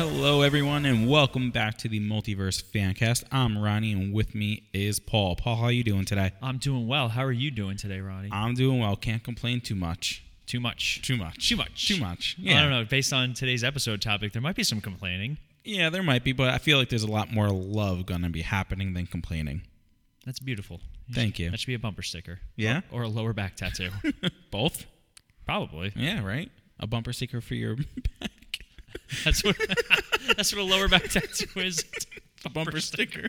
Hello, everyone, and welcome back to the Multiverse Fancast. I'm Ronnie, and with me is Paul. Paul, how are you doing today? I'm doing well. How are you doing today, Ronnie? I'm doing well. Can't complain too much. Too much. Too much. Too much. Too much. Yeah. I don't know. Based on today's episode topic, there might be some complaining. Yeah, there might be, but I feel like there's a lot more love gonna be happening than complaining. That's beautiful. Thank should- you. That should be a bumper sticker. Yeah? Or, or a lower back tattoo. Both? Probably. Yeah, right. A bumper sticker for your back. That's what. that's what a lower back tattoo is. A bumper sticker.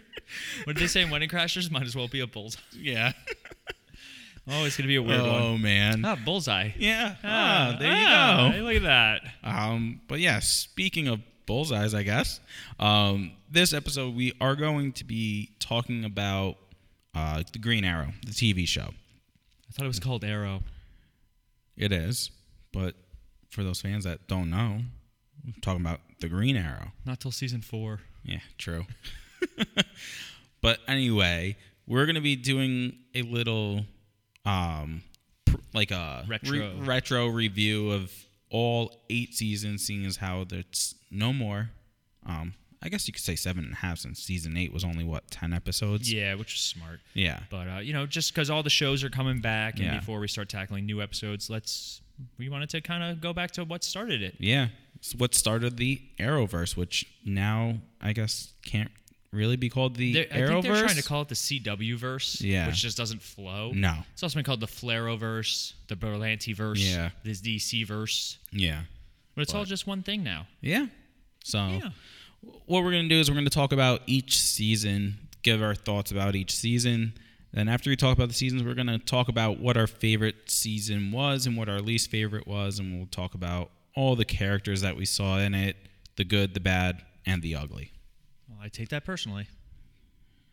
What did they say in Wedding Crashers? Might as well be a bullseye. Yeah. Oh, it's gonna be a weird oh one. man. Ah, bullseye. Yeah. Ah, there you ah, go. Look at that. Um, but yeah, speaking of bullseyes, I guess um, this episode we are going to be talking about uh, the Green Arrow, the TV show. I thought it was called Arrow. It is, but for those fans that don't know, talking about the Green Arrow. Not till season four. Yeah, true. but anyway, we're gonna be doing a little, um, pr- like a Retro. retro review of all eight seasons, seeing as how there's no more. Um, I guess you could say seven and a half since season eight was only what ten episodes. Yeah, which is smart. Yeah. But uh, you know, just because all the shows are coming back, and Yeah. before we start tackling new episodes, let's we wanted to kind of go back to what started it. Yeah. What started the Arrowverse, which now I guess can't really be called the They're- I Arrowverse. think they're trying to call it the CW verse, Yeah. which just doesn't flow. no. It's also been called the Flarrowverse, the Berlanti verse, Yeah. this DC verse, Yeah. but it's all just one thing now. Yeah. So Yeah. what we're going to do is we're going to talk about each season, give our thoughts about each season. Then after we talk about the seasons, we're going to talk about what our favorite season was and what our least favorite was, and we'll talk about all the characters that we saw in it, the good, the bad, and the ugly. Well, I take that personally.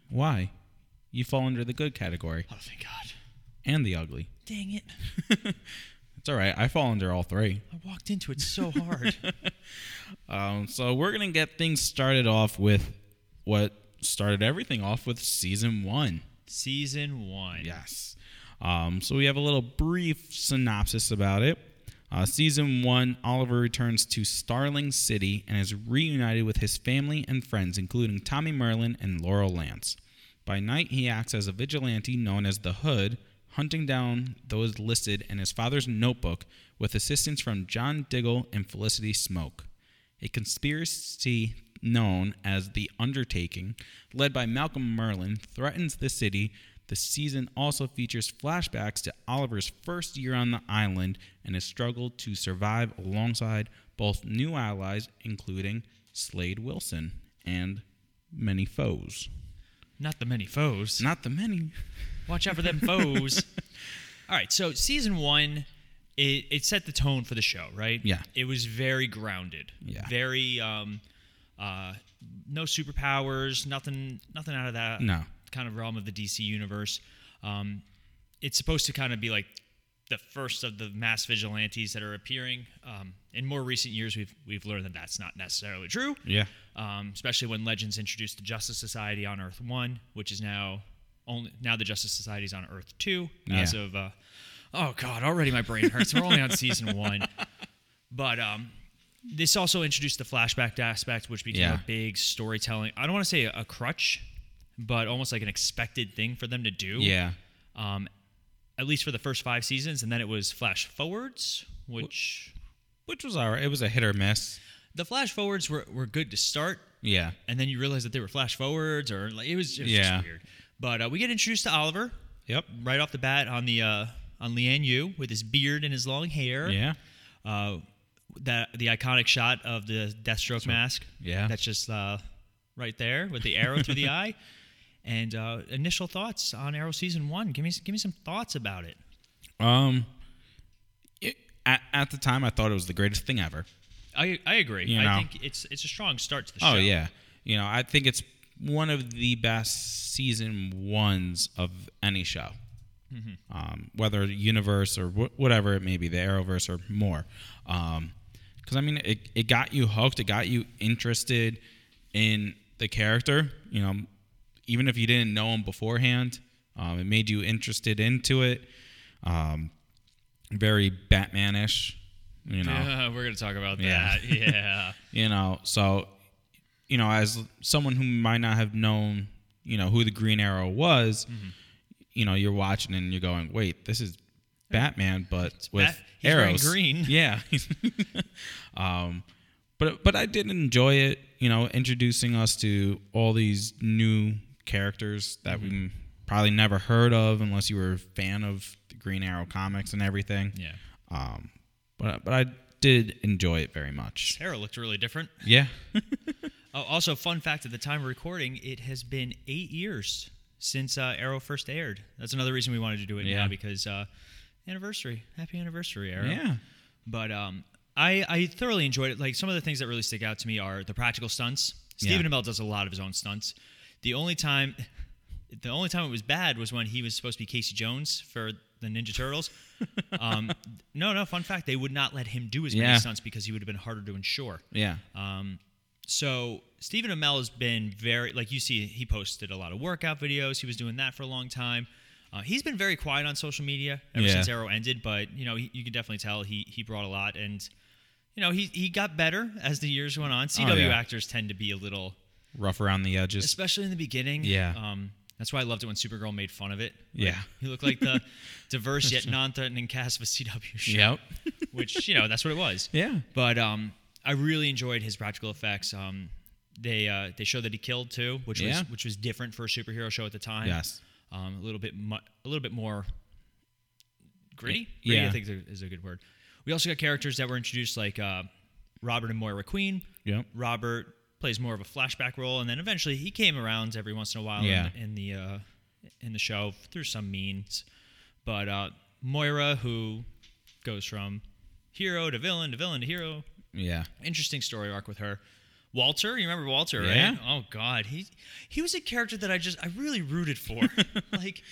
Why? You fall under the good category Oh, thank God! and the ugly. Dang it! It's all right. I fall under all three. I walked into it so hard. Um, so we're gonna get things started off with what started everything off with season one. Season one. Yes. Um, so we have a little brief synopsis about it. Uh, season one, Oliver returns to Starling City and is reunited with his family and friends, including Tommy Merlyn and Laurel Lance. By night, he acts as a vigilante known as the Hood, hunting down those listed in his father's notebook with assistance from John Diggle and Felicity Smoak. A conspiracy known as the Undertaking, led by Malcolm Merlyn, threatens the city. The season also features flashbacks to Oliver's first year on the island and his struggle to survive alongside both new allies, including Slade Wilson and many foes. Not the many foes. Not the many. Watch out for them foes. All right, so season one, it, it set the tone for the show, right? Yeah. It was very grounded. Yeah. Very um, uh, no superpowers, nothing, nothing out of that No. Kind of realm of the DC universe. Um, it's supposed to kind of be like the first of the mass vigilantes that are appearing. Um, in more recent years, we've we've learned that that's not necessarily true Yeah. um, especially when Legends introduced the Justice Society on Earth One, which is now only now the Justice Society is on Earth Two as of. Uh, oh God, already my brain hurts. We're only on season one, but um, this also introduced the flashback aspect, which became Yeah. a big storytelling. I don't want to say a, a crutch, but almost like an expected thing for them to do. Yeah. Um, at least for the first five seasons, and then it was flash forwards, which Which was all right. It was a hit or miss. the flash forwards were, were good to start. Yeah. and then you realize that they were flash forwards or like it was, it was Yeah. just weird. But uh, we get introduced to Oliver Yep. right off the bat on the uh, on Lian Yu with his beard and his long hair. Yeah. Uh, that the iconic shot of the Deathstroke mask. yeah. That's just uh, right there with the arrow through the eye. And uh, initial thoughts on Arrow season one. Give me give me some thoughts about it. Um, it, at, at the time, I thought it was the greatest thing ever. I I agree. You I know. think it's it's a strong start to the show. Oh yeah, you know I think it's one of the best season ones of any show, um, whether universe or wh- whatever it may be, the Arrowverse or more. Because I mean, it it got you hooked, it got you interested in the character. You know, even if you didn't know him beforehand, um, it made you interested into it. Um, very Batmanish, You know, Yeah, we're gonna talk about that. Yeah. you know, so you know, as someone who might not have known, you know, who the Green Arrow was, Mm-hmm. you know, you're watching and you're going, "Wait, this is Batman, but with Bat- arrows." green. Yeah. um, but but I did enjoy it. You know, introducing us to all these new characters that Mm-hmm. we probably never heard of unless you were a fan of the Green Arrow comics and everything. yeah. Um, but but I did enjoy it very much. Sara looked really different. Yeah. Oh, also, fun fact: at the time of recording, it has been eight years since uh, Arrow first aired. That's another reason we wanted to do it Yeah. now because uh, anniversary, happy anniversary, Arrow. Yeah. But um, I I thoroughly enjoyed it. Like some of the things that really stick out to me are the practical stunts. Yeah. Stephen Amell does a lot of his own stunts. The only time, the only time it was bad was when he was supposed to be Casey Jones for the Ninja Turtles. um, no, no. Fun fact: they would not let him do as many Yeah. stunts because he would have been harder to insure. Yeah. Um, so Stephen Amell has been very like you see he posted a lot of workout videos. He was doing that for a long time. Uh, he's been very quiet on social media ever Yeah. since Arrow ended, but you know he, you can definitely tell he he brought a lot, and you know he he got better as the years went on. CW Oh, yeah. actors tend to be a little, Rough around the edges. especially in the beginning. Yeah. Um, that's why I loved it when Supergirl made fun of it. Like, Yeah. he looked like the diverse yet non-threatening cast of a CW show. Yep. Which you know that's what it was. Yeah. But um, I really enjoyed his practical effects. Um, they uh, they showed that he killed too, which Yeah. was which was different for a superhero show at the time. Yes. Um, a little bit mu- a little bit more gritty. Yeah. I think is a- is a good word. We also got characters that were introduced like uh, Robert and Moira Queen. Yep. Robert plays more of a flashback role, and then eventually he came around every once in a while Yeah. in, in the uh, in the show through some means. But uh, Moira, who goes from hero to villain to villain to hero, Yeah. interesting story arc with her. Walter, you remember Walter, Yeah. right? Oh God, he he was a character that I just I really rooted for. like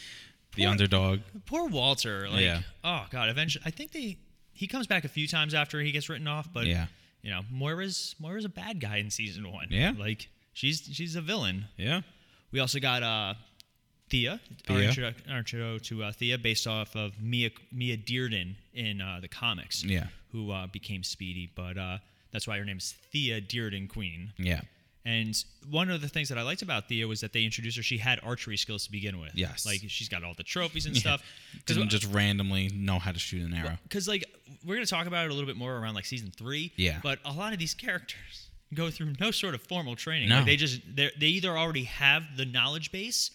The underdog. Poor Walter. Like, Yeah. oh God, eventually I think they he comes back a few times after he gets written off, but Yeah. You know, Moira's Moira's a bad guy in season one. Yeah. Like she's she's a villain. Yeah. We also got uh Thea, our Thea. intro, our intro to uh, Thea, based off of Mia Mia Dearden in uh, the comics, Yeah. who uh, became Speedy, but uh, that's why her name's Thea Dearden Queen. Yeah. And one of the things that I liked about Thea was that they introduced her. She had archery skills to begin with. Yes. like she's got all the trophies and Yeah. stuff. Didn't just randomly know how to shoot an arrow. because like we're gonna talk about it a little bit more around like season three. Yeah. But a lot of these characters go through no sort of formal training. No. Like they just they they either already have the knowledge base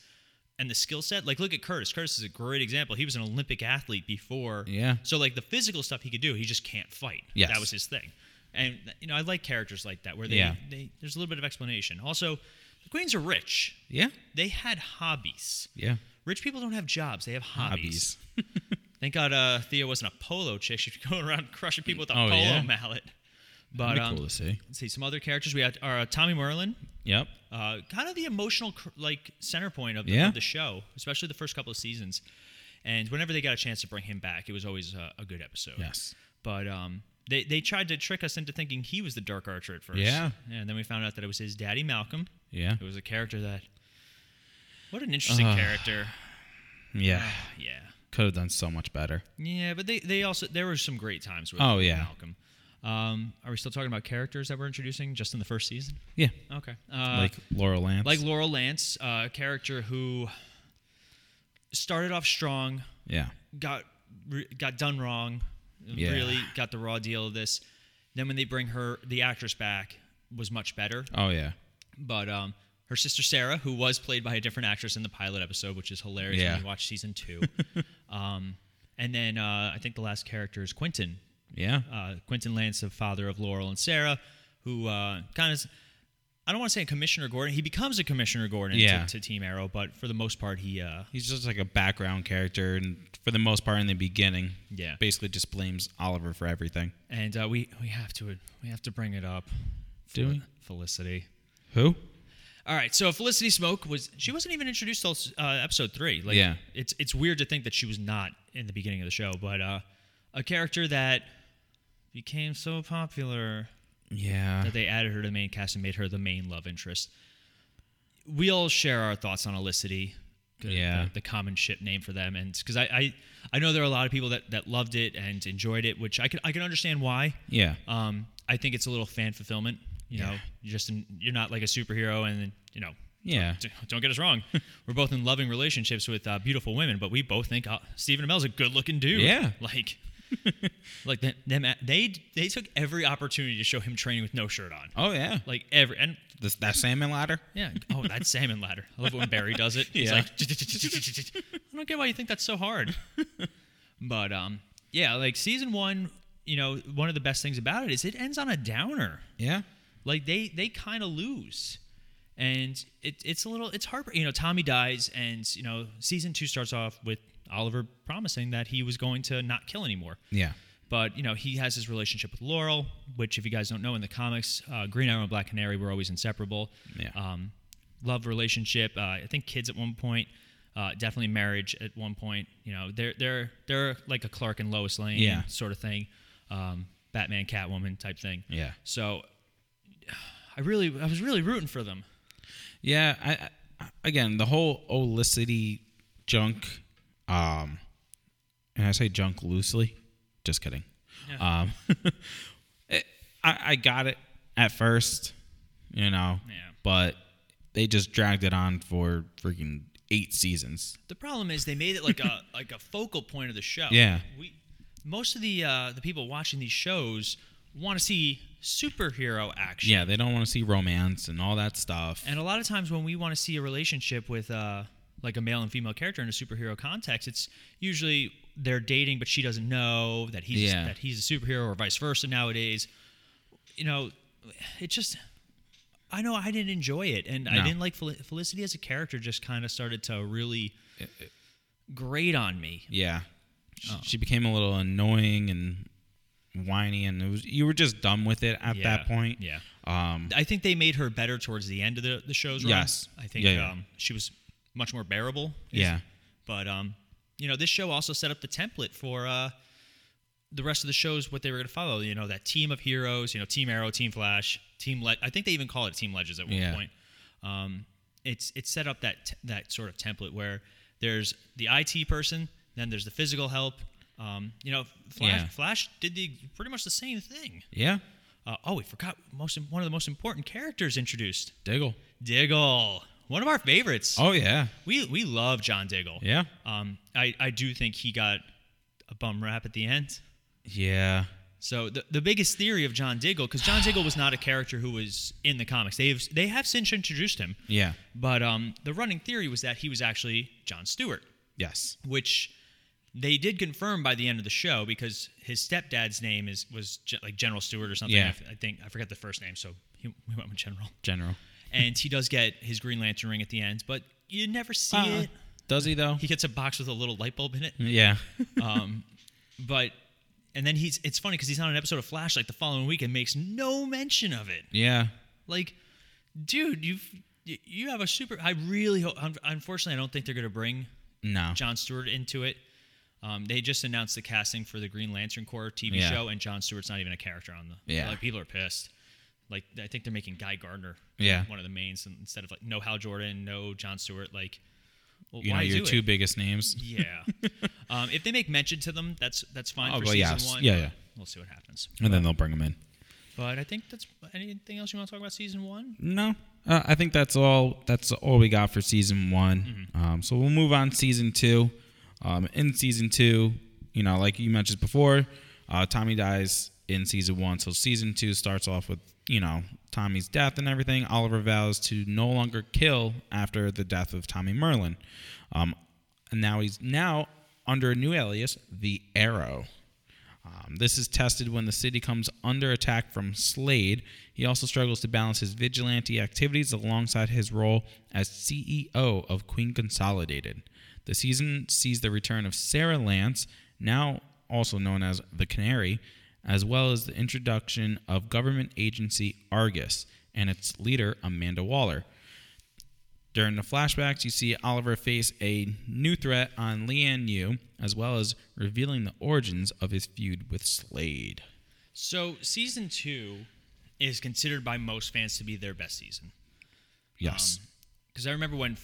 and the skill set. Like look at Curtis. Curtis is a great example. He was an Olympic athlete before. Yeah. So like the physical stuff he could do, he just can't fight. Yeah. That was his thing. And you know I like characters like that where they, Yeah. they there's a little bit of explanation. Also, the queens are rich. Yeah. They had hobbies. Yeah. Rich people don't have jobs; they have hobbies. Hobbies. Thank God uh, Thea wasn't a polo chick. She's going around crushing people with a Oh, polo yeah? mallet. But um, cool to see. let's see some other characters. We had our uh, Tommy Merlyn, Yep. uh, kind of the emotional cr- like center point of the, Yeah. of the show, especially the first couple of seasons. And whenever they got a chance to bring him back, it was always uh, a good episode. Yes. But um, they they tried to trick us into thinking he was the Dark Archer at first. Yeah. And then we found out that it was his daddy Malcolm. Yeah. It was a character that. What an interesting Ugh. character. Yeah. Yeah. Could have done so much better. Yeah, but they, they also there were some great times with Oh, yeah. Malcolm. Um, are we still talking about characters that we're introducing just in the first season? Yeah. Okay. Uh, like Laurel Lance. like Laurel Lance, uh, a character who started off strong, yeah. got got done wrong, Yeah. really got the raw deal of this. Then when they bring her the actress back was much better, Oh yeah. but um, her sister Sara, who was played by a different actress in the pilot episode, which is hilarious Yeah. when you watch season two. um, and then uh, I think the last character is Quentin, Yeah. uh, Quentin Lance, the father of Laurel and Sara, who uh, kind of, I don't want to say a Commissioner Gordon. He becomes a Commissioner Gordon Yeah. to, to Team Arrow, but for the most part, he, uh, He's just like a background character, and for the most part, in the beginning, Yeah. basically just blames Oliver for everything. and uh, we we have to we have to bring it up. Do we? Felicity? Who? All right, so Felicity Smoak was she wasn't even introduced till uh, episode three. Like, Yeah. it's it's weird to think that she was not in the beginning of the show, but uh, a character that became so popular Yeah. that they added her to the main cast and made her the main love interest. We all share our thoughts on Felicity. the, Yeah. the, the common ship name for them, and because I, I I know there are a lot of people that, that loved it and enjoyed it, which I can I can understand why. Yeah. Um, I think it's a little fan fulfillment. You Yeah. know, you're just in, you're not like a superhero, and you know, Yeah. d- don't get us wrong, we're both in loving relationships with uh, beautiful women, but we both think uh, Stephen Amell's a good looking dude. Yeah. like. like them, them, they they took every opportunity to show him training with no shirt on. Oh yeah. Like every and This, that salmon ladder. yeah. Oh, that salmon ladder. I love it when Barry does it. He's Yeah. like, I don't get why you think that's so hard. but um, yeah, like season one, you know, one of the best things about it is it ends on a downer. Yeah. Like they they kind of lose, and it, it's a little it's hard. You know, Tommy dies, and you know, season two starts off with Oliver promising that he was going to not kill anymore. Yeah. But you know he has his relationship with Laurel, which if you guys don't know in the comics, uh, Green Arrow and Black Canary were always inseparable. Yeah. Um, love relationship. Uh, I think kids at one point. Uh, definitely marriage at one point. You know they're they're they're like a Clark and Lois Lane Yeah. sort of thing, um, Batman Catwoman type thing. Yeah. So I really I was really rooting for them. Yeah, I, I again the whole Olicity junk, um, and I say junk loosely, just kidding. Yeah. Um, it, I, I got it at first, you know, Yeah. but they just dragged it on for freaking eight seasons. The problem is they made it like a like a focal point of the show. Yeah. We most of the uh, the people watching these shows want to see superhero action. Yeah, they don't want to see romance and all that stuff. And a lot of times when we want to see a relationship with uh, like a male and female character in a superhero context, it's usually they're dating, but she doesn't know that he's Yeah. that he's a superhero, or vice versa. Nowadays, you know, it just. I know I didn't enjoy it, and I didn't like Fel- Felicity as a character. Just kind of started to really grate on me. yeah, she, Oh. she became a little annoying and whiny, and it was you were just done with it at Yeah, that point. yeah. Um, I think they made her better towards the end of the, the show's run. Yes. I think Yeah, yeah. Um, she was much more bearable. Yeah. But um, you know, this show also set up the template for uh, the rest of the shows what they were going to follow. You know, that team of heroes. You know, Team Arrow, Team Flash, Team. Le- I think they even call it Team Legends at one Yeah. point. Um, it's it's set up that t- that sort of template where there's the IT person, then there's the physical help. Um, you know, Flash, Yeah. Flash did the pretty much the same thing. yeah, Uh, oh, we forgot most one of the most important characters introduced. Diggle. Diggle, one of our favorites. Oh yeah, We we love John Diggle. yeah, Um, I I do think he got a bum rap at the end. yeah, So the the biggest theory of John Diggle, because John Diggle was not a character who was in the comics. They've they have since introduced him, yeah. but um, the running theory was that he was actually John Stewart, Yes. which they did confirm by the end of the show because his stepdad's name is was like General Stewart or something. Yeah. I, I think I forget the first name, so he, we went with General. General. And he does get his Green Lantern ring at the end, but you never see Uh, it. Does he though? He gets a box with a little light bulb in it. yeah. Um, but and then he's it's funny because he's on an episode of Flash like the following week and makes no mention of it. yeah. Like, dude, you've you you have a super. I really hope. Unfortunately, I don't think they're gonna bring No. John Stewart into it. Um, they just announced the casting for the Green Lantern Corps TV Yeah. show, and John Stewart's not even a character on the. Yeah. like, people are pissed. Like, I think they're making Guy Gardner. Yeah. one of the mains instead of like no Hal Jordan, no John Stewart. Like, well, You know your two it? biggest names. Yeah. um, if they make mention to them, that's that's fine Oh, for well, season yes. one. Yeah, yeah. We'll see what happens. And then they'll bring them in. But I think that's anything else you want to talk about season one. No, uh, I think that's all. That's all we got for season one. Um, so we'll move on to season two. Um, in season two, you know, like you mentioned before, uh, Tommy dies in season one. So season two starts off with you know Tommy's death and everything. Oliver vows to no longer kill after the death of Tommy Merlyn, um, and now he's now under a new alias, the Arrow. Um, this is tested when the city comes under attack from Slade. He also struggles to balance his vigilante activities alongside his role as CEO of Queen Consolidated. The season sees the return of Sara Lance, now also known as the Canary, as well as the introduction of government agency Argus and its leader Amanda Waller. During the flashbacks, you see Oliver face a new threat on Lian Yu, as well as revealing the origins of his feud with Slade. So season two is considered by most fans to be their best season. Yes. Um, because I remember when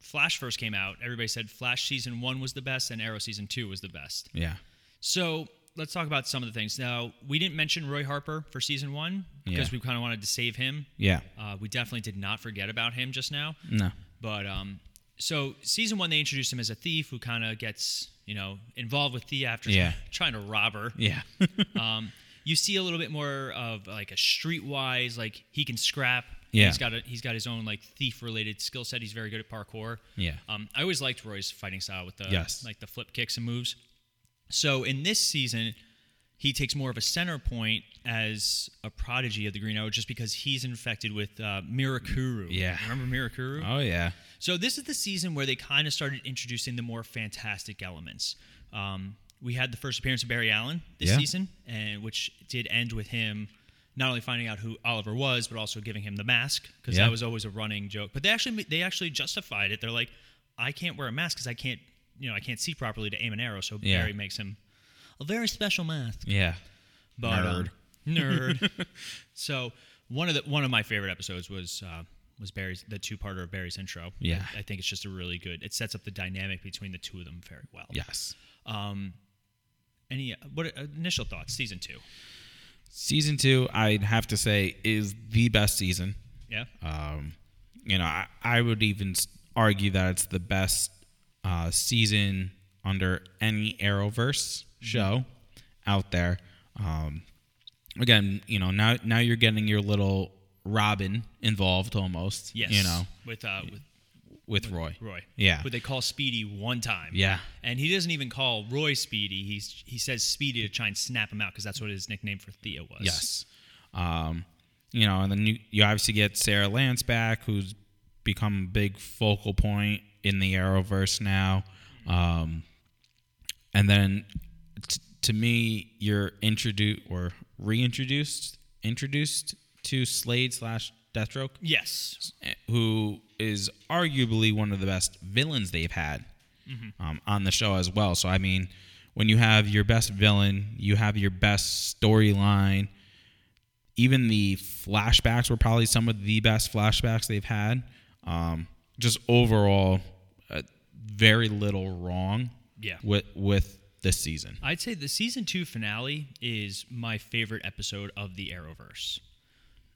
Flash first came out, everybody said Flash season one was the best and Arrow season two was the best. Yeah. So let's talk about some of the things. Now, we didn't mention Roy Harper for season one because Yeah. we kind of wanted to save him. Yeah. Uh, we definitely did not forget about him just now. No. But um, so season one, they introduced him as a thief who kind of gets you know involved with Thea after Yeah. trying to rob her. Yeah. Um, you see a little bit more of like a streetwise, like he can scrap. Yeah. he's got a, he's got his own like thief related skill set. He's very good at parkour. Yeah. Um, I always liked Roy's fighting style with the Yes. like the flip kicks and moves. So in this season, he takes more of a center point as a prodigy of the Green Arrow, just because he's infected with uh, Mirakuru. Yeah. remember Mirakuru? oh yeah. So this is the season where they kind of started introducing the more fantastic elements. Um, we had the first appearance of Barry Allen this Yeah. season, and which did end with him not only finding out who Oliver was, but also giving him the mask because Yeah. that was always a running joke. But they actually they actually justified it. They're like, I can't wear a mask because I can't you know I can't see properly to aim an arrow. So Yeah. Barry makes him a very special mask. Yeah. But, um, Nerd. nerd. so one of the one of my favorite episodes was uh, was Barry's the two parter of Barry's intro. Yeah. I, I think it's just a really good. It sets up the dynamic between the two of them very well. Yes. Um, any what uh, initial thoughts? Season two. Season two, I'd have to say, is the best season. Yeah. Um, you know, I, I would even argue that it's the best uh, season under any Arrowverse show out there. Um, again, you know, now now you're getting your little Robin involved almost. Yes. You know, with uh with with Roy. Roy. Yeah. Who they call Speedy one time. Yeah. And he doesn't even call Roy Speedy. He's he says Speedy to try and snap him out because that's what his nickname for Thea was. Yes. Um, you know, and then you, you obviously get Sara Lance back, who's become a big focal point in the Arrowverse now. Um, and then t- to me, you're introduced or reintroduced, introduced to Slade slash Deathstroke, Yes. who is arguably one of the best villains they've had um, on the show as well. So, I mean, when you have your best villain, you have your best storyline. Even the flashbacks were probably some of the best flashbacks they've had. Um, just overall, uh, very little wrong Yeah. with with this season. I'd say the season two finale is my favorite episode of the Arrowverse.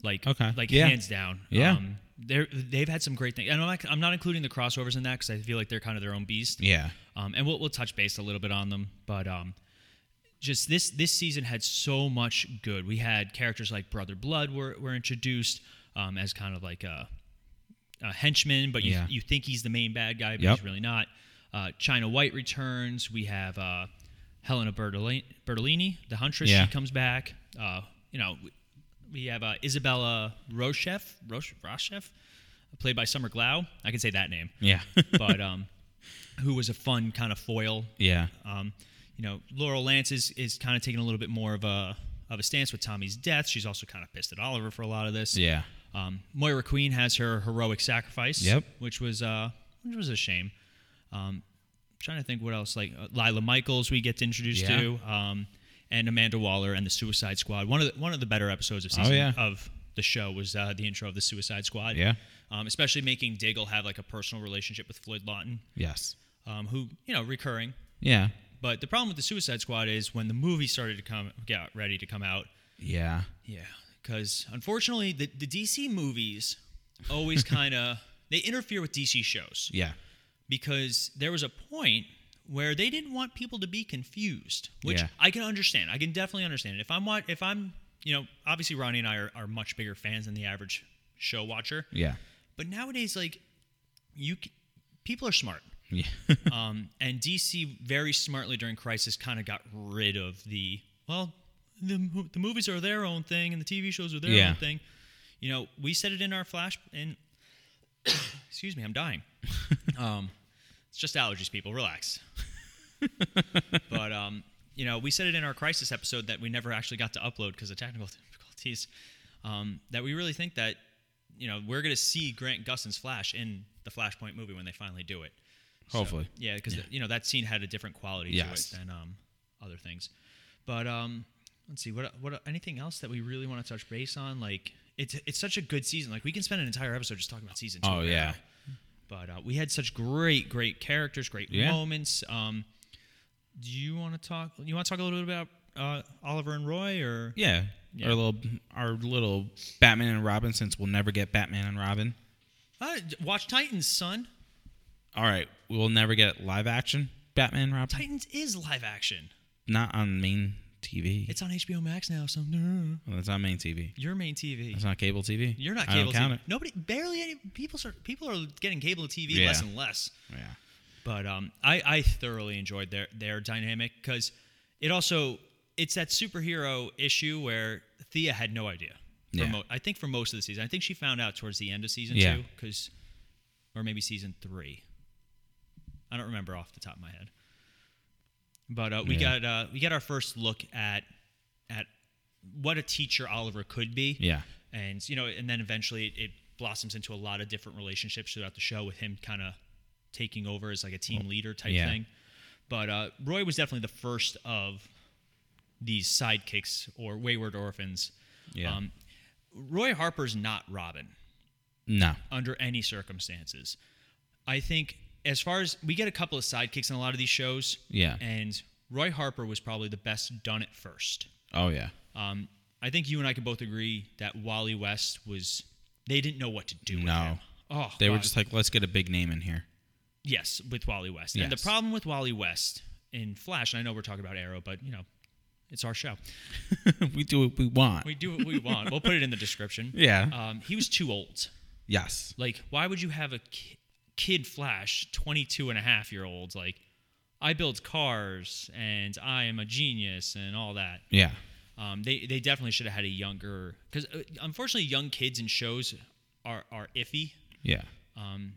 Like, Okay. like Yeah. hands down. Yeah. Um, they're, they've had some great things. And I'm not, I'm not including the crossovers in that because I feel like they're kind of their own beast. Yeah. Um, and we'll, we'll touch base a little bit on them. But um, just this this season had so much good. We had characters like Brother Blood were, were introduced um, as kind of like a, a henchman, but you, Yeah. you think he's the main bad guy, but Yep. he's really not. Uh, China White returns. We have uh, Helena Bertolini, Bertolini, the Huntress. Yeah. She comes back. Uh, you know, we, have uh, Isabella Rochef, Roche, Rochef, played by Summer Glau. I can say that name, Yeah. but um, who was a fun kind of foil yeah. um, you know, Laurel Lance is, is kind of taking a little bit more of a of a stance with Tommy's death. She's also kind of pissed at Oliver for a lot of this. Yeah. Um, Moira Queen has her heroic sacrifice. Yep. Which was uh, which was a shame. Um, trying to think what else like uh, Lyla Michaels we get introduced Yeah. to, um, and Amanda Waller and the Suicide Squad. One of the one of the better episodes of season Oh, yeah. of the show was uh, the intro of the Suicide Squad. Yeah. Um, especially making Diggle have like a personal relationship with Floyd Lawton, Yes. um, who you know recurring. Yeah. But the problem with the Suicide Squad is when the movie started to come, get ready to come out. Yeah. Yeah, because unfortunately, the, the DC movies always kind of they interfere with DC shows Yeah. because there was a point where they didn't want people to be confused, which Yeah. I can understand. I can definitely understand. If I'm if I'm you know obviously Ronnie and I are, are much bigger fans than the average show watcher, Yeah. but nowadays like you c- people are smart. Yeah. um, and DC very smartly during Crisis kind of got rid of the well, the, the movies are their own thing and the TV shows are their Yeah. own thing. You know, we said it in our flash and excuse me, I'm dying. um, it's just allergies, people. Relax. but um, you know, we said it in our Crisis episode that we never actually got to upload because of technical difficulties. Um, that we really think that you know we're going to see Grant Gustin's Flash in the Flashpoint movie when they finally do it. So, Hopefully. yeah, because you know that scene had a different quality Yes. to it than um, other things. But um, let's see what what anything else that we really want to touch base on. Like it's it's such a good season. Like we can spend an entire episode just talking about season two. Oh right yeah. now. But uh, we had such great, great characters, great Yeah. moments. Um, do you want to talk? You want to talk a little bit about uh, Oliver and Roy, or Yeah. Yeah. Our little our little Batman and Robin since we'll never get Batman and Robin. uh, watch Titans, son? All right, we will never get live action Batman and Robin. Titans is live action. Not on main TV. It's on HBO Max now, so well, it's on main TV. your main TV. It's not cable TV. You're not cable I don't count TV. Nobody, barely any people. Are, people are getting cable TV Yeah. less and less. Yeah. But um, I, I thoroughly enjoyed their their dynamic because it also it's that superhero issue where Thea had no idea. For Yeah. mo- I think for most of the season, I think she found out towards the end of season Yeah. two, because or maybe season three. I don't remember off the top of my head. But uh, we Yeah. got uh, we got our first look at at what a teacher Oliver could be Yeah. and you know and then eventually it, it blossoms into a lot of different relationships throughout the show with him kind of taking over as like a team leader type yeah. thing but uh, roy was definitely the first of these sidekicks or wayward orphans Yeah. um, roy harper's not robin No. under any circumstances i think as far as we get a couple of sidekicks in a lot of these shows Yeah. and roy harper was probably the best done it first Oh yeah. um, I think you and I can both agree that Wally West was. They didn't know what to do. with No. him. Oh, They were just like, let's get a big name in here. yes with Wally West. And the problem with Wally West in Flash, and I know we're talking about Arrow, but you know, it's our show. we do what we want. We do what we want. we'll put it in the description. yeah. Um, he was too old. yes. Like, why would you have a ki- kid Flash, 22 and a half year olds, Like, I build cars and I am a genius and all that. Yeah. Um, they they definitely should have had a younger because uh, unfortunately young kids in shows are are iffy. Yeah. Um,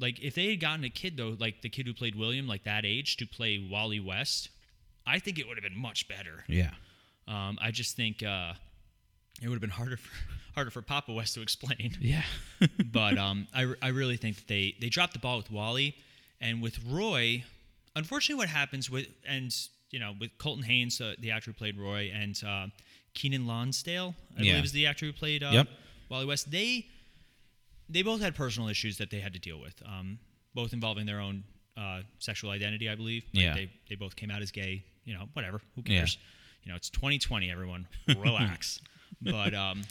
like if they had gotten a kid though, like the kid who played William, like that age, to play Wally West, I think it would have been much better. Yeah. Um, I just think uh, it would have been harder for harder for Papa West to explain. Yeah. but um, I, I really think that they they dropped the ball with Wally and with Roy. Unfortunately, what happens with and you know with Colton Haynes, uh, the actor who played Roy, and uh, Keenan Lonsdale, I Yeah. believe is the actor who played uh, Yep. Wally West. They they both had personal issues that they had to deal with, um, both involving their own uh, sexual identity, I believe. Like, Yeah. They they both came out as gay. You know, whatever. Who Yeah. cares? You know, it's 2020. Everyone, relax. But um,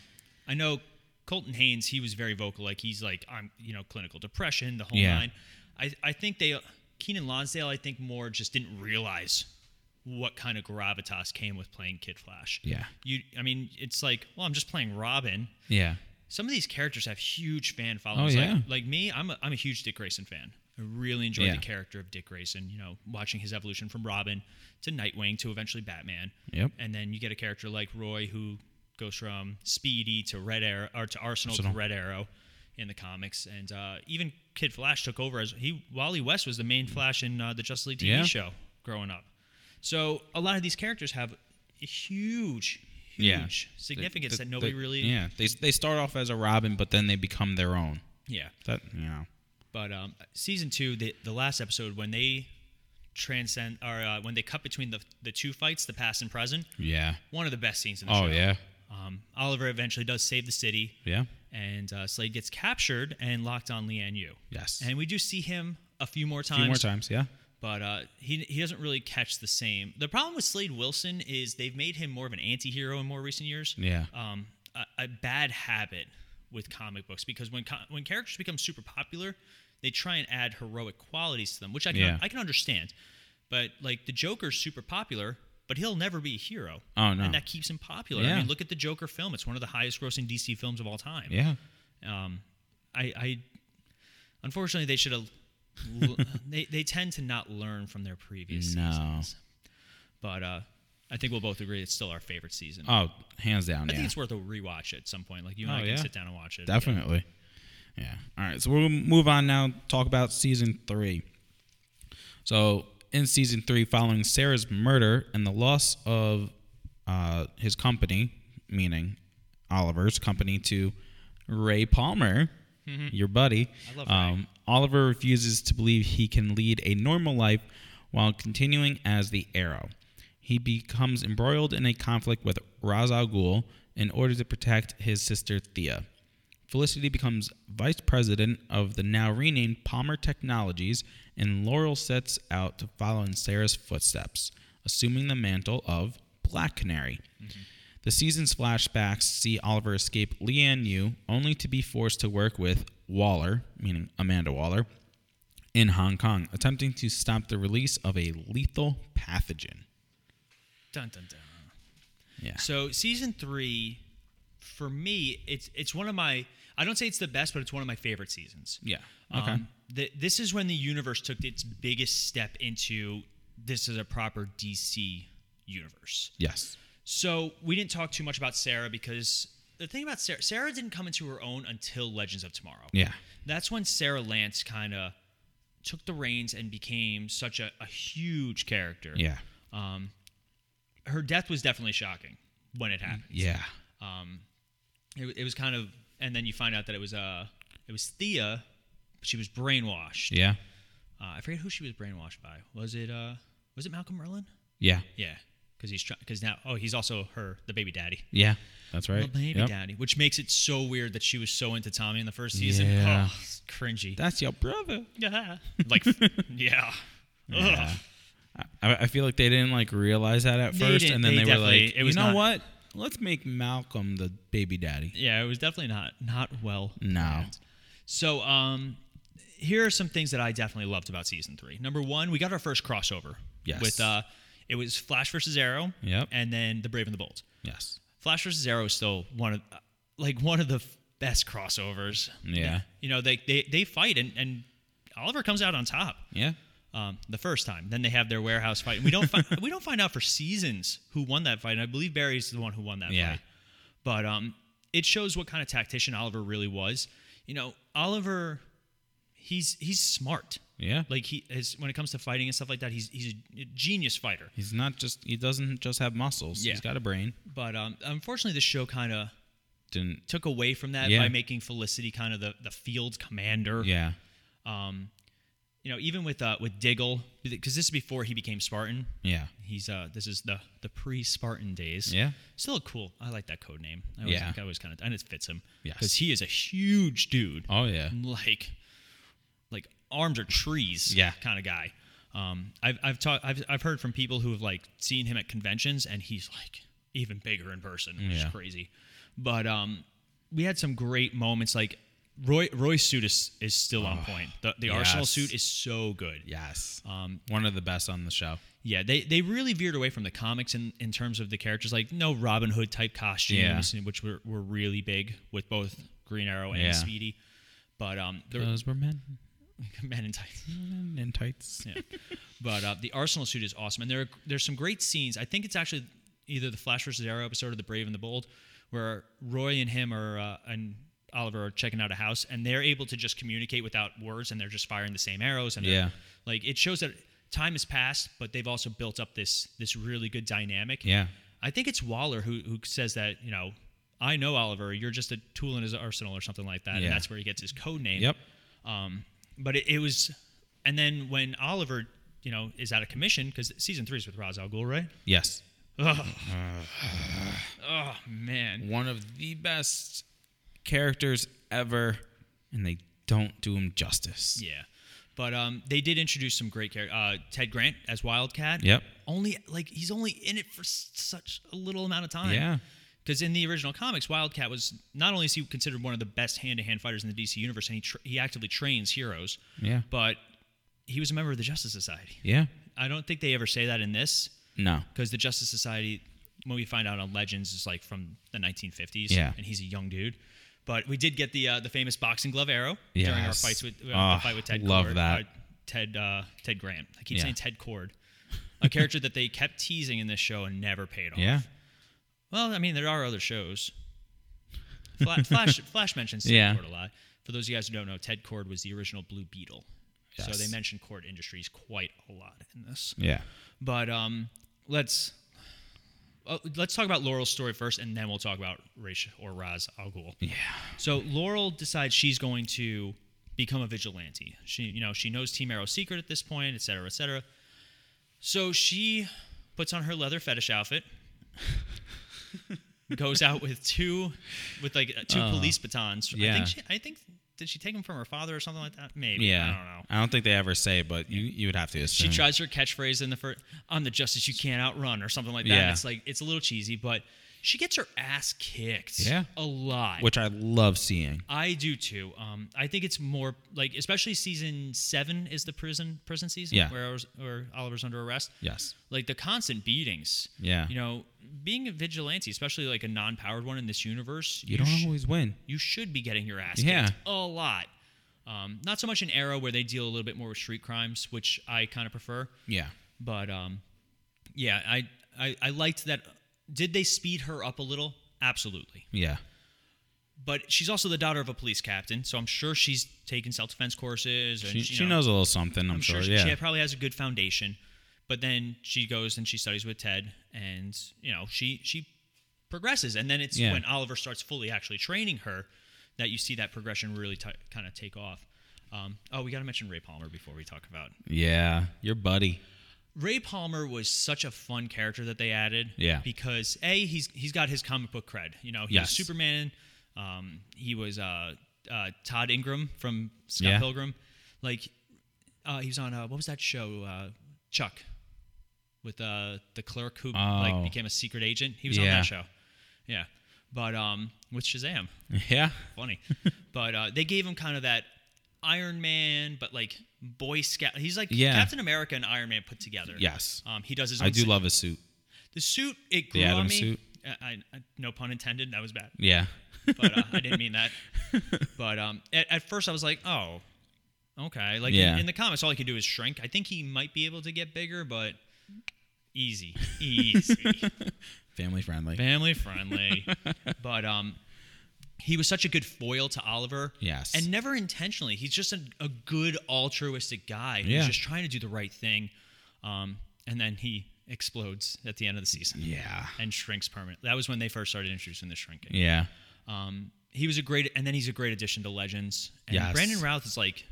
I know Colton Haynes. He was very vocal. Like he's like, I'm, you know, clinical depression, the whole Yeah. nine. I I think they Keenan Lonsdale. I think more just didn't realize what kind of gravitas came with playing Kid Flash. Yeah. You, I mean, it's like, well, I'm just playing Robin. Yeah. Some of these characters have huge fan followings. Oh, like, yeah. like me, I'm a, I'm a huge Dick Grayson fan. I really enjoy Yeah. the character of Dick Grayson. You know, watching his evolution from Robin to Nightwing to eventually Batman. Yep. And then you get a character like Roy who goes from Speedy to Red Arrow or to Arsenal, Arsenal. to Red Arrow in the comics. And uh, even Kid Flash took over as he Wally West was the main Flash in uh, the Justice League TV Yeah. show growing up. So a lot of these characters have a huge, huge Yeah. significance They- that nobody they- really. Yeah. They they start off as a Robin, but then they become their own. Yeah. That you know. But um, season two, the the last episode when they transcend or uh, when they cut between the the two fights, the past and present, Yeah. one of the best scenes in the Oh show. Oh yeah. Um, Oliver eventually does save the city, Yeah. and uh, Slade gets captured and locked on Lian Yu. Yes. And we do see him a few more a times. few more times. Yeah. But uh, he he doesn't really catch the same. The problem with Slade Wilson is they've made him more of an anti-hero in more recent years. Yeah. Um, a, a bad habit with comic books because when co- when characters become super popular, they try and add heroic qualities to them, which I can Yeah. I can understand. But like the Joker's super popular, but he'll never be a hero. Oh, no. And that keeps him popular. I mean, look at the Joker film; it's one of the highest-grossing DC films of all time. Yeah. Um, I, I unfortunately they should have. they they tend to not learn from their previous No. seasons. But uh, I think we'll both agree it's still our favorite season. Oh, hands down. I yeah. think it's worth a rewatch at some point. Like you and Oh, I can yeah. sit down and watch it. Definitely. Yeah. All right. So we'll move on now. Talk about season three. So in season three, following Sara's murder and the loss of uh, his company, meaning Oliver's company, to Ray Palmer, your buddy, Mm-hmm. I love um, Oliver refuses to believe he can lead a normal life while continuing as the Arrow. He becomes embroiled in a conflict with Ra's al Ghul in order to protect his sister Thea. Felicity becomes vice president of the now renamed Palmer Technologies, and Laurel sets out to follow in Sara's footsteps, assuming the mantle of Black Canary. The season's flashbacks see Oliver escape Lian Yu, only to be forced to work with Waller, meaning Amanda Waller, in Hong Kong, attempting to stop the release of a lethal pathogen. Dun dun dun. Yeah. So season three, for me, it's it's one of my. I don't say it's the best, but it's one of my favorite seasons. Yeah. Okay. Um, th- this is when the universe took its biggest step into this is a proper DC universe. yes. So we didn't talk too much about Sara because the thing about Sara, Sara didn't come into her own until Legends of Tomorrow. Yeah. That's when Sara Lance kind of took the reins and became such a, a huge character. Yeah. Um, her death was definitely shocking when it happened. Yeah. Um, it, it was kind of, and then you find out that it was uh, it was Thea. She was brainwashed. Yeah. Uh, I forget who she was brainwashed by. Was it uh, was it Malcolm Merlyn? Yeah. Yeah, because he's trying. Because now, oh, he's also her the baby daddy. Yeah. That's right. The baby Yep. daddy, which makes it so weird that she was so into Tommy in the first season. Yeah. Oh, it's cringy. That's your brother. yeah. Like, yeah. Yeah. I, I feel like they didn't like realize that at They first, and then they they, were like, it was you know not- what? Let's make Malcolm the baby daddy. Yeah, it was definitely not not well. No. planned. So, um, here are some things that I definitely loved about season three. Number one, we got our first crossover. Yes. With uh, it was Flash versus Arrow. Yep. And then the Brave and the Bold. Yes. Flash versus Arrow is still one of like one of the f- best crossovers. Yeah. You know, they they, they fight and, and Oliver comes out on top. Yeah. Um, the first time, then they have their warehouse fight. And we don't find, we don't find out for seasons who won that fight. And I believe Barry's the one who won that Yeah. fight. But um, it shows what kind of tactician Oliver really was. You know, Oliver, he's he's smart. Yeah. Like he is when it comes to fighting and stuff like that. He's he's a genius fighter. He's not just. He doesn't just have muscles. Yeah. He's got a brain. But um, unfortunately, the show kind of Didn't. took away from that Yeah. by making Felicity kind of the the field commander. Yeah. Um, you know, even with uh with Diggle, because this is before he became Spartan. Yeah. He's uh this is the the pre-Spartan days. Yeah. Still cool. I like that code name. I always, Yeah. I always kind of and it fits him. Yes. Because he is a huge dude. Oh yeah. Like, like arms are trees. Yeah. Kind of guy. Um, I've I've talked I've I've heard from people who have like seen him at conventions and he's like even bigger in person. Which Yeah. is crazy. But um, we had some great moments like. Roy Roy's suit is, is still on point. The the Arsenal suit is so good. Yes. Um, One of the best on the show. yeah, they they really veered away from the comics in, in terms of the characters, like no Robin Hood type costumes, which were, were really big with both Green Arrow and Yeah. Speedy. But um, Those were men. men in tights. Men in tights. Yeah. but uh, the Arsenal suit is awesome, and there are, there's some great scenes. I think it's actually either the Flash versus Arrow episode or the Brave and the Bold, where Roy and him are uh, and Oliver are checking out a house, and they're able to just communicate without words, and they're just firing the same arrows. And Yeah. like it shows that time has passed, but they've also built up this this really good dynamic. Yeah. I think it's Waller who who says that you know. I know Oliver. You're just a tool in his arsenal, or something like that, Yeah. and that's where he gets his code name. Yep. Um, but it, it was, and then when Oliver, you know, is out of commission because season three is with Ra's al Ghul, right? Yes. Oh, oh man. One of the best characters ever, and they don't do him justice. Yeah, but um, they did introduce some great characters. Uh, Ted Grant as Wildcat. Yep. Only like he's only in it for such a little amount of time. Yeah. Because in the original comics, Wildcat was not only is he considered one of the best hand-to-hand fighters in the DC universe, and he tr- he actively trains heroes, Yeah. but he was a member of the Justice Society. Yeah. I don't think they ever say that in this. No. because the Justice Society, when we find out on Legends, is like from the 1950s. Yeah. and he's a young dude. But we did get the uh, the famous boxing glove arrow during our fights with uh, Oh, the fight with Ted. love Kord, that. uh, Ted uh, Ted Grant. I keep Yeah. saying Ted Kord, a character that they kept teasing in this show and never paid off. Yeah. Well, I mean, there are other shows. Flash Flash, Flash mentions Ted Yeah. Kord a lot. For those of you guys who don't know, Ted Kord was the original Blue Beetle. So they mention Kord Industries quite a lot in this. Yeah. But um, let's uh, let's talk about Laurel's story first, and then we'll talk about Raish or Raz Al Ghul. Yeah. So Laurel decides she's going to become a vigilante. She, you know, she knows Team Arrow's secret at this point, et cetera, et cetera. So she puts on her leather fetish outfit. goes out with two, with like two Uh, police batons. Yeah. I think she, I think did she take them from her father or something like that? Maybe. Yeah. I don't know. I don't think they ever say, but you you would have to assume. She tries her catchphrase in the first, "I'm the justice you can't outrun" or something like that. Yeah. It's like it's a little cheesy, but she gets her ass kicked. Yeah. a lot. which I love seeing. I do too. Um, I think it's more like, especially season seven is the prison prison season, Yeah. where I was, where Oliver's under arrest. Yes. Like the constant beatings. Yeah. You know, being a vigilante, especially like a non-powered one in this universe, You don't sh- always win. you should be getting your ass Yeah. kicked a lot. Um, not so much in Arrow where they deal a little bit more with street crimes, which I kind of prefer. Yeah. But um, yeah, I, I I liked that. Did they speed her up a little? Absolutely. Yeah. But she's also the daughter of a police captain, so I'm sure she's taken self defense courses. And She, you she know, knows a little something, I'm, I'm sure. sure, yeah. she probably has a good foundation. But then she goes and she studies with Ted, and you know she she progresses, and then it's Yeah. when Oliver starts fully actually training her that you see that progression really t- kind of take off. Um, oh, we got to mention Ray Palmer before we talk about yeah. Your buddy. Ray Palmer was such a fun character that they added. Yeah. Because a he's he's got his comic book cred. You know, he Yes. was Superman. Um, he was uh, uh, Todd Ingram from Scott Yeah. Pilgrim. Like, uh, he was on uh, what was that show? Uh, Chuck, with uh, the clerk who like Oh. became a secret agent. He was on that show. Yeah. But um, with Shazam, Yeah. funny. but uh, they gave him kind of that Iron Man, but like Boy Scout. He's like Yeah. Captain America and Iron Man put together. Yes. Um, he does his own. I do suit. love his suit. the suit. It grew The on Atom me. suit? I, I, I- no pun intended. That was bad, Yeah. but uh, I didn't mean that. But um, at, at first I was like, oh, okay. Like Yeah. in, in the comics, all he can do is shrink. I think he might be able to get bigger, but easy, easy, Family friendly. family friendly. but um, he was such a good foil to Oliver. Yes. and never intentionally. He's just a, a good altruistic guy Yeah. just trying to do the right thing. Um, and then he explodes at the end of the season. Yeah. And shrinks permanently. That was when they first started introducing the shrinking. Yeah. Um, he was a great, and then he's a great addition to Legends. And Yes. Brandon Routh is like,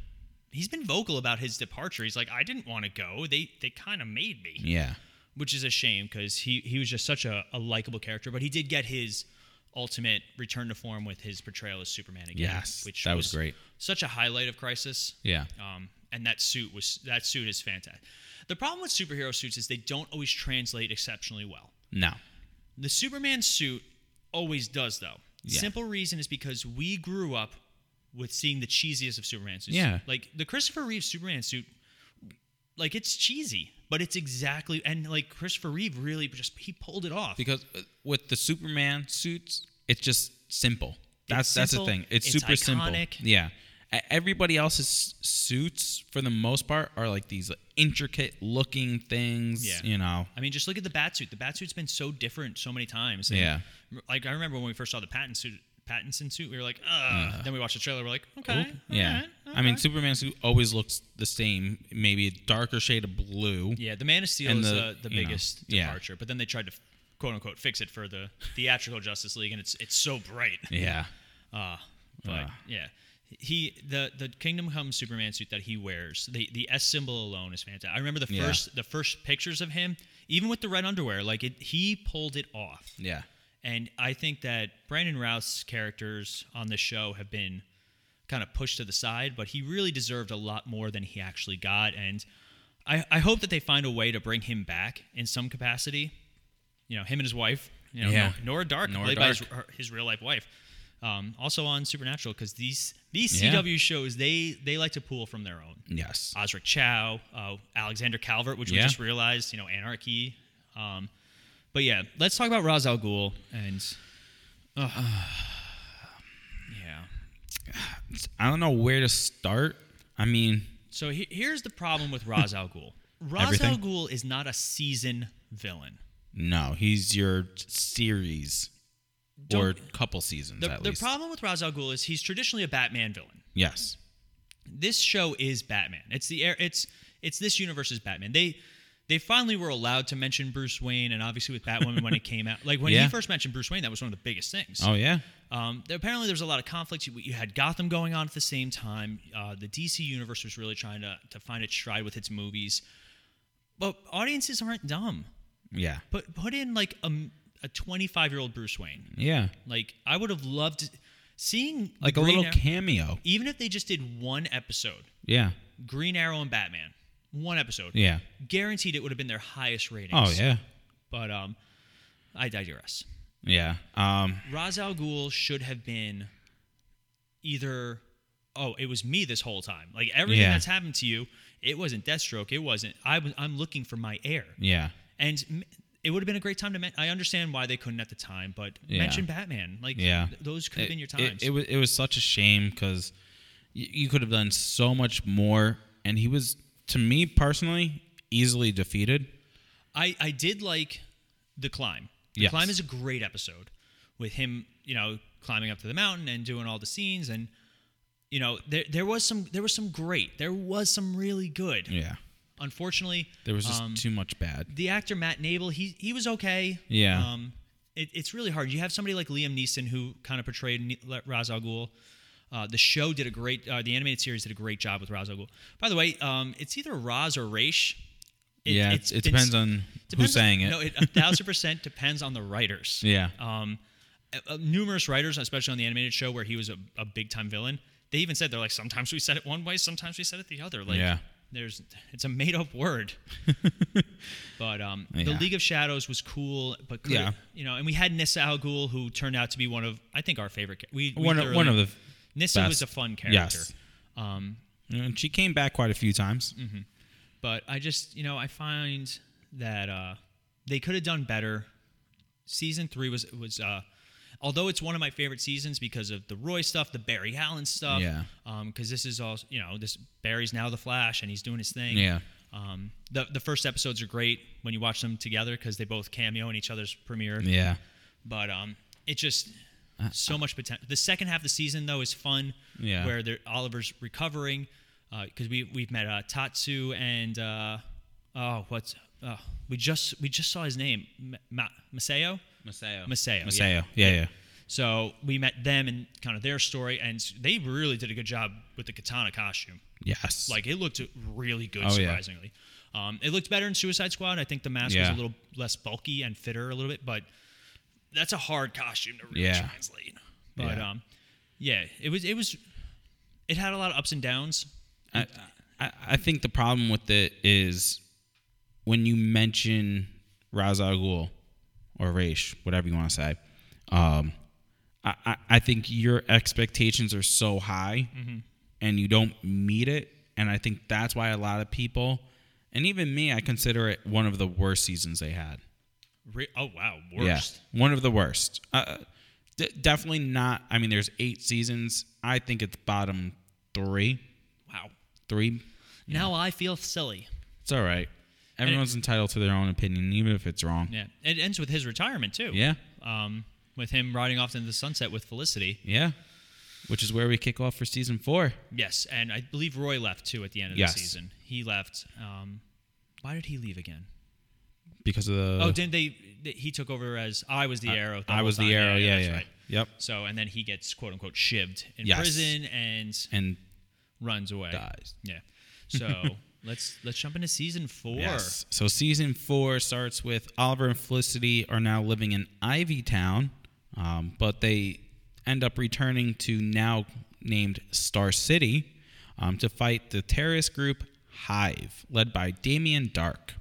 he's been vocal about his departure. He's like, I didn't want to go. They they kind of made me, Yeah. which is a shame because he he was just such a, a likable character. But he did get his ultimate return to form with his portrayal as Superman again. Yes, which that was great. Such a highlight of Crisis. Yeah. Um, and that suit was that suit is fantastic. The problem with superhero suits is they don't always translate exceptionally well. No. The Superman suit always does, though. Yeah. Simple reason is because we grew up with seeing the cheesiest of Superman suits. Yeah. Like the Christopher Reeve Superman suit, like it's cheesy, but it's exactly and like Christopher Reeve really just he pulled it off. Because uh, with the Superman suits, it's just simple. That's It's that's the thing. It's, it's super iconic. simple. Yeah. Everybody else's suits, for the most part, are like these intricate looking things. Yeah. You know. I mean, just look at the Batsuit. The Batsuit's been so different so many times. And, Yeah. Like I remember when we first saw the patent suit, Pattinson suit, we were like, ugh. then we watched the trailer, we're like, okay. Yeah. alright, I mean. Superman suit always looks the same. Maybe a darker shade of blue. Yeah, the Man of Steel is the- uh, the know, biggest yeah. departure, but then they tried to quote unquote fix it for the theatrical Justice League, and it's it's so bright. Yeah. Uh, but Ah. yeah, he the the Kingdom Come Superman suit that he wears, the the S symbol alone is fantastic. I remember the Yeah. first the first pictures of him, even with the red underwear, like it, he pulled it off. Yeah. And I think that Brandon Routh's characters on this show have been kind of pushed to the side, but he really deserved a lot more than he actually got. And I, I hope that they find a way to bring him back in some capacity. You know, him and his wife, you know, Yeah. Nora Darhk, Nora played by his, Darhk. her- his real life wife. Um, also on Supernatural, because these these Yeah. CW shows they they like to pull from their own. Yes. Osric Chau, uh, Alexander Calvert, which we just realized, you know, Anarchy. Um, but yeah, let's talk about Ra's al Ghul and. ugh. yeah. I don't know where to start. I mean, So he- here's the problem with Ra's al Ghul. Ra's al Ghul is not a season villain. no, he's your series or Don't- couple seasons The, the problem with Ra's al Ghul is he's traditionally a Batman villain. yes. this show is Batman. It's the air. It's it's this universe's Batman. They they finally were allowed to mention Bruce Wayne, and obviously with Batwoman when it came out, like when Yeah. he first mentioned Bruce Wayne, that was one of the biggest things. Oh yeah. Um, there, apparently, there was a lot of conflicts. You, you had Gotham going on at the same time. Uh, the DC universe was really trying to to find its stride with its movies, but audiences aren't dumb. Yeah. Put put in like a, a 25 year old Bruce Wayne. Yeah. Like I would have loved seeing Like a little Ar- cameo. even if they just did one episode, Yeah. Green Arrow and Batman, one episode, Yeah. guaranteed it would have been their highest ratings. Oh yeah. But um, I digress. Yeah. Um. Ra's al Ghul should have been either oh it was me this whole time like everything Yeah. that's happened to you it wasn't Deathstroke it wasn't I was I'm looking for my heir Yeah. and it would have been a great time to men- I understand why they couldn't at the time but Yeah. mention Batman like Yeah. th- those could have been your It- times It, was it was such a shame because y- you could have done so much more, and he was to me personally easily defeated. I, I did like the climb. The Yes. climb is a great episode with him, you know, climbing up to the mountain and doing all the scenes and you know, there there was some there was some great. There was some really good. Yeah. Unfortunately, There was just um, too much bad. the actor Matt Nable, he he was okay. Yeah. Um it, it's really hard. You have somebody like Liam Neeson who kind of portrayed Ra's al Ghul. Uh, the show did a great. Uh, the animated series did a great job with Ra's al Ghul. By the way, um, it's either Raz or Raish. It- yeah. it's It, been depends on Depends who's on- saying it. No, it a thousand percent depends on the writers. Yeah. Um, uh, numerous writers, especially on the animated show where he was a, a big time villain, they even said they're like sometimes we said it one way, sometimes we said it the other. Like, Yeah. there's it's a made up word. but um, the League of Shadows was cool, but could- Yeah. you know, and we had Nyssa Al Ghul, who turned out to be one of I think our favorite. We, we one of one of the Nyssa was a fun character. Yes. Um, and she came back quite a few times. but I just, you know, I find that uh, they could have done better. Season three was was, uh, although it's one of my favorite seasons because of the Roy stuff, the Barry Allen stuff. Yeah. Because this is all, you know, this Barry's now the Flash and he's doing his thing. Yeah. Um, the the first episodes are great when you watch them together because they both cameo in each other's premiere. Yeah. But um, it just so much potential. The second half of the season though is fun. Yeah. Where they're- Oliver's recovering because we we've met uh, Tatsu and uh, oh what's oh, we just we just saw his name Ma- Ma- Maseo. Maseo. Maseo, Maseo. yeah. Yeah. Yeah. So we met them and kind of their story, and they really did a good job with the katana costume. Yes. Like it looked really good, Oh, yeah. surprisingly. Um, it looked better in Suicide Squad. I think the mask was a little less bulky and fitter a little bit, but that's a hard costume to really Yeah. translate. But Yeah. um, yeah, it was it was it had a lot of ups and downs. I, I, I think the problem with it is when you mention Ra's al Ghul or Raish, whatever you want to say, um, I, I, I think your expectations are so high and you don't meet it. And I think that's why a lot of people, and even me, I consider it one of the worst seasons they had. Re- oh wow, worst. Yeah, one of the worst. Uh, d- definitely not. I mean, there's eight seasons. I think it's bottom three. Wow. Three. Now I feel silly. It's all right. Everyone's entitled to their own opinion, even if it's wrong. Yeah, it ends with his retirement too. Yeah. Um, with him riding off into the sunset with Felicity. Yeah. Which is where we kick off for season four. Yes, and I believe Roy left too at the end of Yes. the season. He left. Um, why did he leave again? Because of the. oh, didn't they? He took over as I was the arrow. the I was the arrow. Yeah, that's yeah. right. Yep. So and then he gets quote unquote shivved in Yes. prison and And runs away. dies. Yeah. So let's let's jump into season four. Yes. So season four starts with Oliver and Felicity are now living in Ivy Town, um, but they end up returning to now named Star City um, to fight the terrorist group Hive, led by Damien Darhk.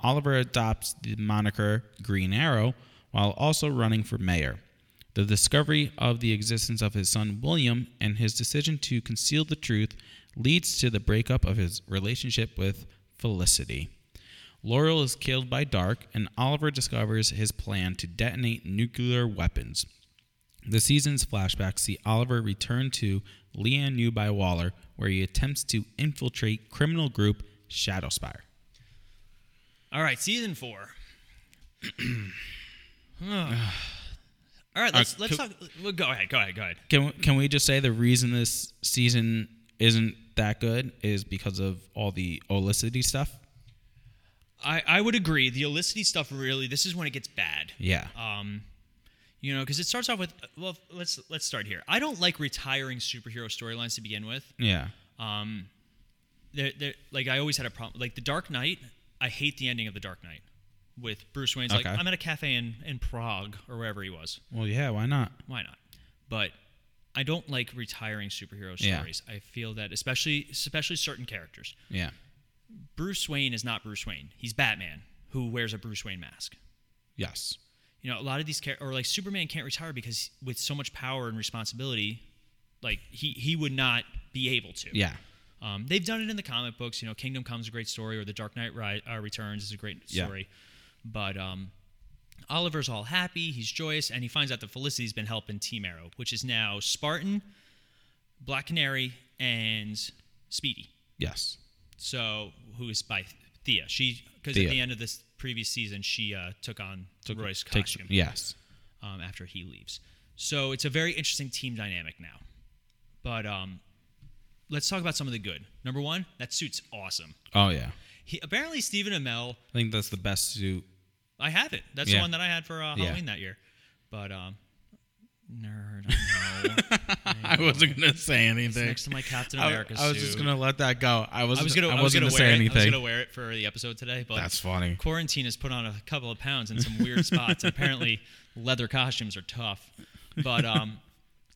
Oliver adopts the moniker Green Arrow while also running for mayor. The discovery of the existence of his son William and his decision to conceal the truth leads to the breakup of his relationship with Felicity. Laurel is killed by Darhk, and Oliver discovers his plan to detonate nuclear weapons. The season's flashbacks see Oliver return to Lian Yu by Waller, where he attempts to infiltrate criminal group Shadowspire. All right, season four. All right, let's Uh, let's talk. Well, go ahead. Go ahead. Go ahead. Can can we just say the reason this season isn't that good is because of all the Olicity stuff? I, I would agree. The Olicity stuff really. This is when it gets bad. Yeah. Um, you know, because it starts off with. Well, let's let's start here. I don't like retiring superhero storylines to begin with. Yeah. Um, they're, they're, like I always had a problem. Like the Dark Knight. I hate the ending of the Dark Knight. with Bruce Wayne's like, I'm at a cafe in, in Prague or wherever he was. Well, yeah, why not? Why not? But I don't like retiring superhero Yeah. stories. I feel that especially especially certain characters. Yeah. Bruce Wayne is not Bruce Wayne. He's Batman who wears a Bruce Wayne mask. Yes. You know, a lot of these characters, or like Superman can't retire because with so much power and responsibility, like he he would not be able to. Yeah. Um, they've done it in the comic books. You know, Kingdom Comes is a great story, or The Dark Knight Ri- uh, Returns is a great story. Yeah. But um, Oliver's all happy, he's joyous, and he finds out that Felicity's been helping Team Arrow, which is now Spartan, Black Canary, and Speedy. Yes. So, who is by Thea? She because at the end of this previous season, she uh, took on Roy's Takes- costume yes. um, after he leaves. So it's a very interesting team dynamic now. But um, let's talk about some of the good. Number one, that suit's awesome. Oh yeah. He, apparently, Stephen Amell, I think that's the best suit. I have it. That's the one that I had for uh, Yeah. Halloween that year. But um, nerd, I know. I wasn't gonna say It's anything. next to my Captain I, America I was suit. just gonna let that go. I was. I was gonna, I I was wasn't gonna, gonna, say wear it. I was anything. gonna wear it for the episode today, but That's funny. quarantine has put on a couple of pounds in some weird spots. apparently, leather costumes are tough. But um,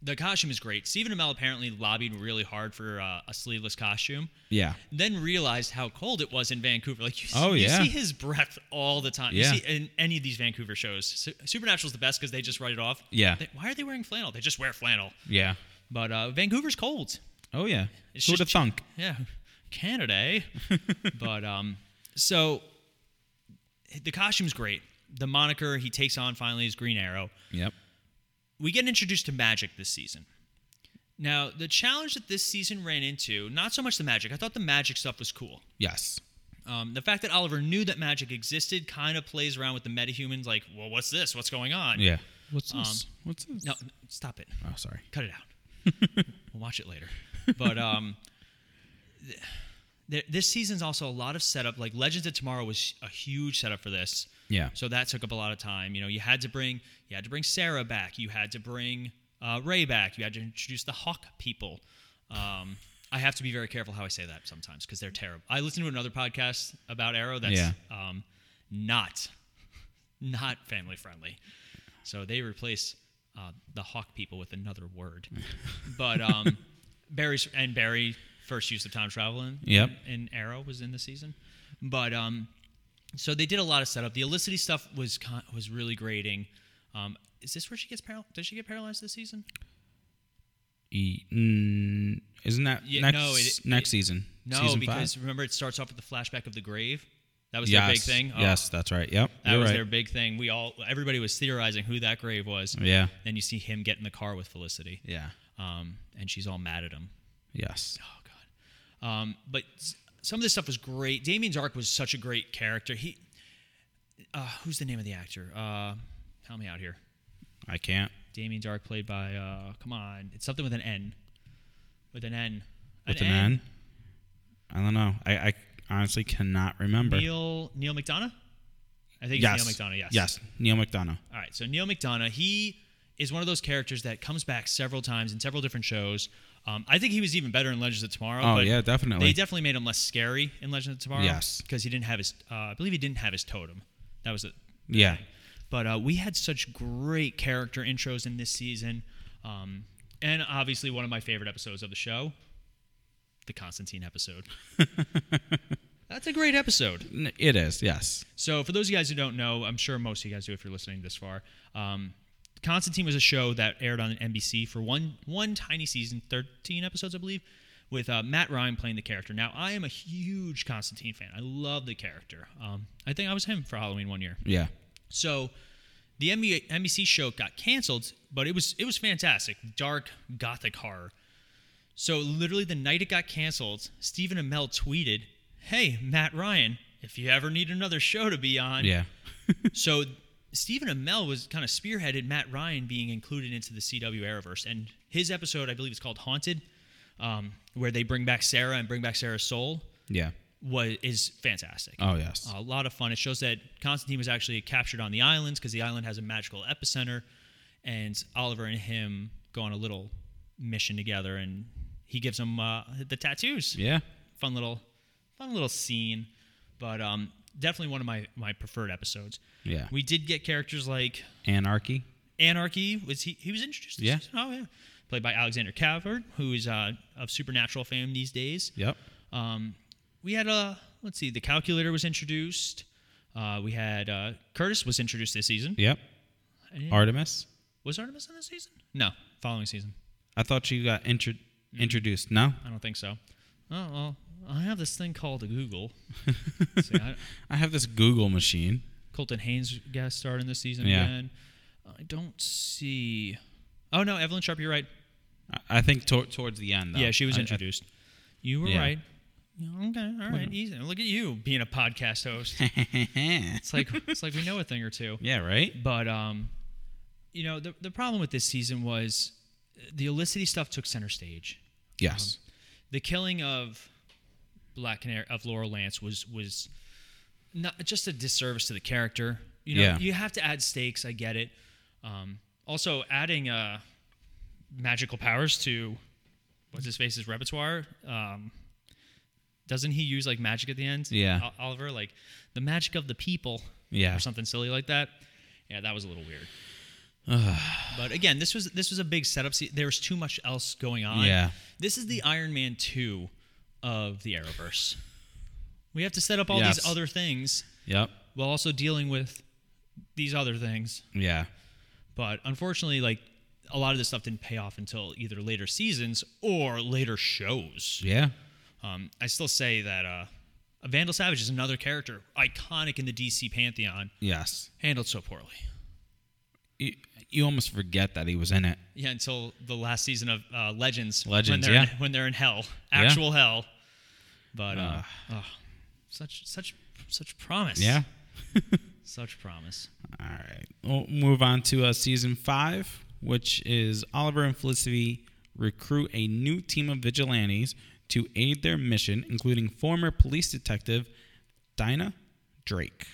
the costume is great. Stephen Amell apparently lobbied really hard for uh, a sleeveless costume. Yeah. Then realized how cold it was in Vancouver. Like you, see, Oh, you yeah. see his breath all the time. Yeah. You see in any of these Vancouver shows. Su- Supernatural's the best because they just write it off. Yeah. They- why are they wearing flannel? They just wear flannel. Yeah. But uh, Vancouver's cold. Oh yeah. It's Who'd have thunk? Yeah, Canada. eh? but um, so the costume's great. The moniker he takes on finally is Green Arrow. Yep. We get introduced to magic this season. Now, the challenge that this season ran into, not so much the magic. I thought the magic stuff was cool. Yes. Um, the fact that Oliver knew that magic existed kind of plays around with the metahumans, like, well, what's this? What's going on? Yeah. What's this? What's this? No, stop it. Oh, sorry. cut it out. we'll watch it later. But um, th- th- this season's also a lot of setup. Like Legends of Tomorrow was a huge setup for this. Yeah. So that took up a lot of time. You know, you had to bring you had to bring Sara back. You had to bring uh, Ray back. You had to introduce the Hawk people. Um, I have to be very careful how I say that sometimes because they're terrible. I listened to another podcast about Arrow that's Yeah. um, not not family friendly. So they replace uh, the Hawk people with another word. but um, Barry's and Barry first use of time travel in, Yep. in Arrow was in the season. But um, so they did a lot of setup. The Olicity stuff was con- was really grating. Um, is this where she gets paralyzed? Does she get paralyzed this season? E- mm, isn't that Yeah, next no, it- next it- season? No, season because five? remember it starts off with the flashback of the grave. That was yes, their big thing. Oh, Yes, that's right. Yep. that was right. their big thing. We all, everybody was theorizing who that grave was. Yeah. Then you see him get in the car with Felicity, Yeah. um, and she's all mad at him. Yes. Oh God. Um, but some of this stuff was great. Damien Darhk was such a great character. He, uh, who's the name of the actor? Uh, help me out here. I can't. Damien Darhk played by, uh, come on, it's something with an N. With an N. With an N. I don't know. I, I honestly cannot remember. Neal Neal McDonough. I think yes. it's Neal McDonough. Yes. Yes. Neal McDonough. All right. So Neal McDonough, he is one of those characters that comes back several times in several different shows. Um, I think he was even better in Legends of Tomorrow. Oh but yeah, definitely. They definitely made him less scary in Legends of Tomorrow. Yes. Because he didn't have his, uh, I believe he didn't have his totem. That was it. yeah. But uh, we had such great character intros in this season. Um, and obviously, one of my favorite episodes of the show, the Constantine episode. That's a great episode. It is. Yes. So, for those of you guys who don't know, I'm sure most of you guys do if you're listening this far. Um, Constantine was a show that aired on NBC for one one tiny season, 13 episodes, I believe, with uh, Matt Ryan playing the character. Now, I am a huge Constantine fan. I love the character. Um, I think I was him for Halloween one year. Yeah. So, the NBA, NBC show got canceled, but it was it was fantastic, dark gothic horror. So, literally, the night it got canceled, Stephen Amell tweeted, "Hey, Matt Ryan, if you ever need another show to be on, Yeah. so Stephen Amell was kind of spearheaded Matt Ryan being included into the CW Arrowverse, and his episode, I believe, is called Haunted, um, where they bring back Sara and bring back Sara's soul. Yeah. Was is fantastic. Oh yes. A lot of fun. It shows that Constantine was actually captured on the islands because the island has a magical epicenter, and Oliver and him go on a little mission together, and he gives him uh, the tattoos yeah. fun little fun little scene but um definitely one of my my preferred episodes. Yeah. We did get characters like Anarchy. Anarchy. Was he? He was introduced. Yeah. season? Oh yeah. Played by Alexander Calvert, who is uh, of supernatural fame these days. Yep. Um, we had a let's see, the calculator was introduced. Uh, we had uh, Curtis was introduced this season. Yep. Artemis. was Artemis in this season? No, following season. I thought you got intro- Mm. introduced. No. I don't think so. Oh well, I have this thing called a Google. see, I, I have this Google machine. Colton Haynes guest starred in this season Yeah. again. I don't see. Oh no, Evelyn Sharp. You're right. I- I think tor- towards the end. Though. Yeah, she was I- introduced. you were Yeah. right. Okay, all right, easy. Look at you being a podcast host. It's like it's like we know a thing or two. yeah. Right. But um, you know, the the problem with this season was the Olicity stuff took center stage. Yes. The killing of Black Canary of Laurel Lance was was not just a disservice to the character. You know, Yeah. you have to add stakes. I get it. Um, also, adding uh, magical powers to what's his face's repertoire. Um, doesn't he use like magic at the end? Yeah. O- Oliver, like the magic of the people Yeah. or something silly like that. Yeah, that was a little weird. but again, this was this was a big setup. Se- there was too much else going on. Yeah. This is the Iron Man two of the Arrowverse. We have to set up all Yes. these other things Yep. while also dealing with these other things. Yeah. But unfortunately, like a lot of this stuff didn't pay off until either later seasons or later shows. Yeah. Um, I still say that uh, Vandal Savage is another character iconic in the DC pantheon, Yes. handled so poorly. You almost forget that he was in it. Yeah, until the last season of uh, Legends. Legends, when they're yeah. In, when they're in hell, Yeah. actual hell. But uh, Ugh. oh, such such such promise. Yeah. such promise. All right. We'll move on to uh, season five, which is Oliver and Felicity recruit a new team of vigilantes to aid their mission, including former police detective Dinah Drake.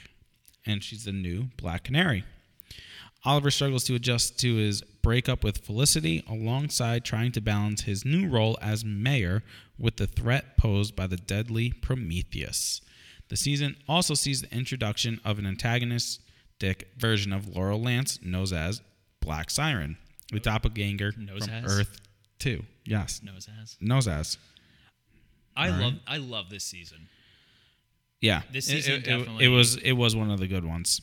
And she's the new Black Canary. Oliver struggles to adjust to his breakup with Felicity alongside trying to balance his new role as mayor with the threat posed by the deadly Prometheus. The season also sees the introduction of an antagonistic version of Laurel Lance, known as Black Siren, the doppelganger Knows from as? Earth 2. Yes. Knows as. Knows as. I All right. love I love this season. Yeah. This It- season it, it- definitely- it was it was one of the good ones.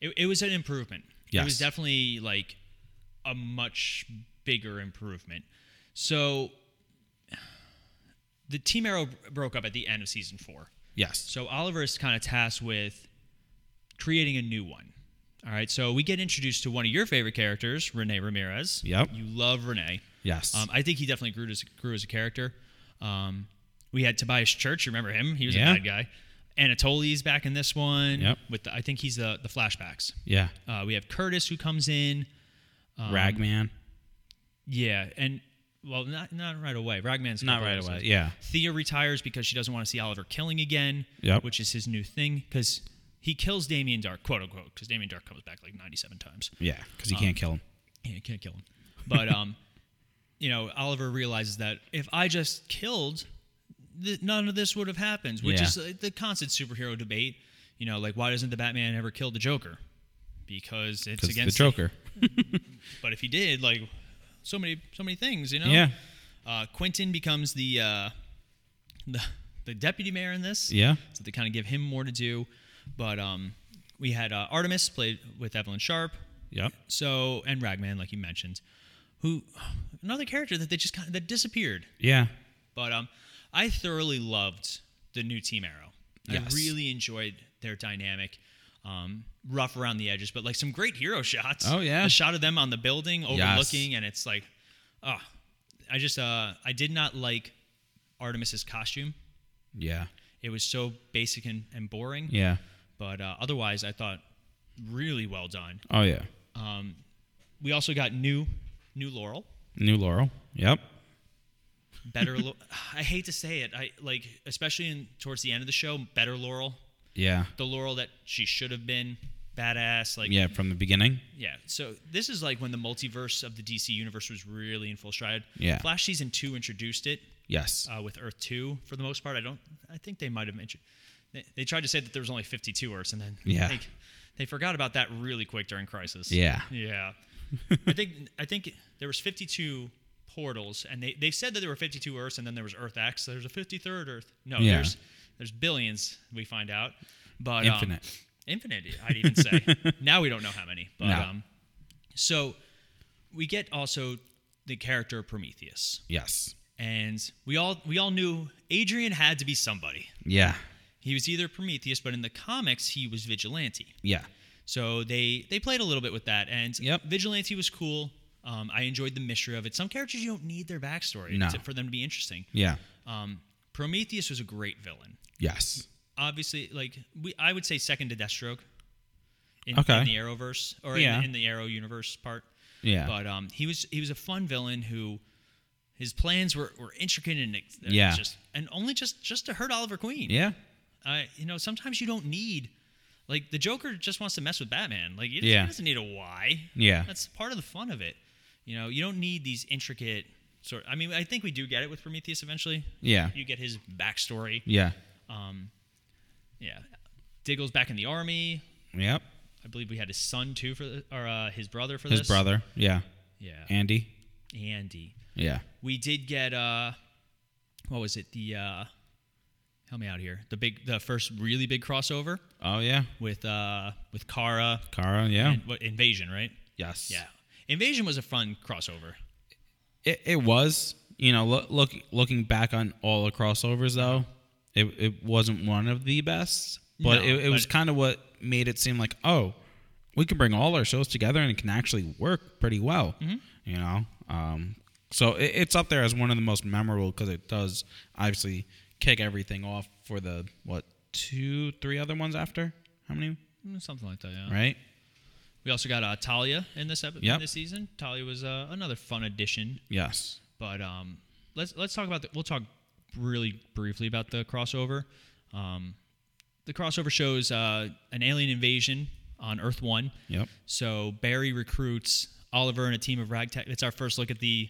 It, it was an improvement. It was definitely like a much bigger improvement. So the Team Arrow broke up at the end of season four. Yes. So Oliver is kind of tasked with creating a new one. All right. So we get introduced to one of your favorite characters, Rene Ramirez. Yep. You love Rene. Yes. Um, I think he definitely grew as grew as a character. Um, we had Tobias Church. You remember him? He was Yeah. a bad guy. Anatoly's back in this one. Yep. With the, I think he's the the flashbacks. yeah. Uh, we have Curtis who comes in. Um, Ragman. Yeah, and well, not not right away. Ragman's Not right episodes. away. Yeah. Thea retires because she doesn't want to see Oliver killing again. Yep. Which is his new thing because he kills Damien Darhk, quote unquote, because Damien Darhk comes back like ninety-seven times. Yeah. Because he Um, can't kill him. Yeah, you can't kill him. But um, you know, Oliver realizes that if I just killed, th- none of this would have happened. Which Yeah. is uh, the constant superhero debate. You know, like why doesn't the Batman ever kill the Joker? Because it's Because the against Joker. But if he did, like so many so many things, you know. Yeah. Uh, Quentin becomes the uh, the the deputy mayor in this. Yeah. So they kind of give him more to do. But um, we had uh, Artemis played with Evelyn Sharp. Yep. So and Ragman, like you mentioned, who another character that they just kind of that disappeared. Yeah. But um, I thoroughly loved the new Team Arrow. Yes. I really enjoyed their dynamic. Um, rough around the edges, but like some great hero shots. Oh, yeah. a shot of them on the building overlooking, and it's like, oh, I just uh, I did not like Artemis's costume. Yeah. It was so basic and, and boring. Yeah. But uh, otherwise, I thought really well done. Oh yeah. Um, we also got new new Laurel. New Laurel. Yep. Better Lo- i hate to say it i like especially in towards the end of the show better laurel Yeah. the laurel that she should have been badass like Yeah. From the beginning. yeah so this is like when the multiverse of the dc universe was really in full stride Yeah. flash season 2 introduced it Yes. uh, with earth 2 for the most part i don't i think they might have mentioned. they, they tried to say that there was only 52 Earths, and then Yeah. they, they forgot about that really quick during Crisis. Yeah. Yeah. I think I think there was 52 portals, and they, they said that there were 52 Earths, and then there was Earth X. So there's a 53rd Earth. No, Yeah. there's there's billions. We find out, but um, Infinite. infinite. I'd even say. now we don't know how many, but No. um, so we get also the character Prometheus, Yes. and we all we all knew Adrian had to be somebody. Yeah. He was either Prometheus, but in the comics he was Vigilante. Yeah. So they they played a little bit with that, and Yep. Vigilante was cool. Um, I enjoyed the mystery of it. Some characters you don't need their backstory No. for them to be interesting. Yeah. Um, Prometheus was a great villain. Yes. Obviously, like we, I would say second to Deathstroke. In, Okay. in the Arrowverse or Yeah. in, in the Arrow universe part. Yeah. But um, he was he was a fun villain who his plans were, were intricate and uh, Yeah. just and only just just to hurt Oliver Queen. yeah. Uh, you know, sometimes you don't need like the Joker just wants to mess with Batman. Like he Yeah. he doesn't need a why. Yeah. That's part of the fun of it. You know, you don't need these intricate sort. I mean, I think we do get it with Prometheus eventually. Yeah. You get his backstory. Yeah. Um, yeah, Diggle's back in the army. Yep. I believe we had his son too for the, or uh, his brother for His this. His brother. Yeah. Yeah, Andy. Andy. Yeah. We did get uh, what was it? The uh, help me out here. The big, the first really big crossover Oh yeah. with uh with Kara Kara. Yeah. and what Invasion, right? yes. Yeah, Invasion was a fun crossover. It, it was. You know, look, look looking back on all the crossovers though, it, it wasn't one of the best. But No, it, it was kind of what made it seem like, oh, we can bring all our shows together and it can actually work pretty well. Mm-hmm. You know, um, so it, it's up there as one of the most memorable because it does obviously kick everything off for the what two, three other ones after. How many? Mm, Something like that. Yeah. Right? We also got uh, Talia in this episode Yep. this season. Talia was uh, another fun addition. Yes. But um, let's let's talk about the, we'll talk really briefly about the crossover. Um, the crossover shows uh, an alien invasion on Earth One. Yep. So Barry recruits Oliver and a team of ragtag. It's our first look at the.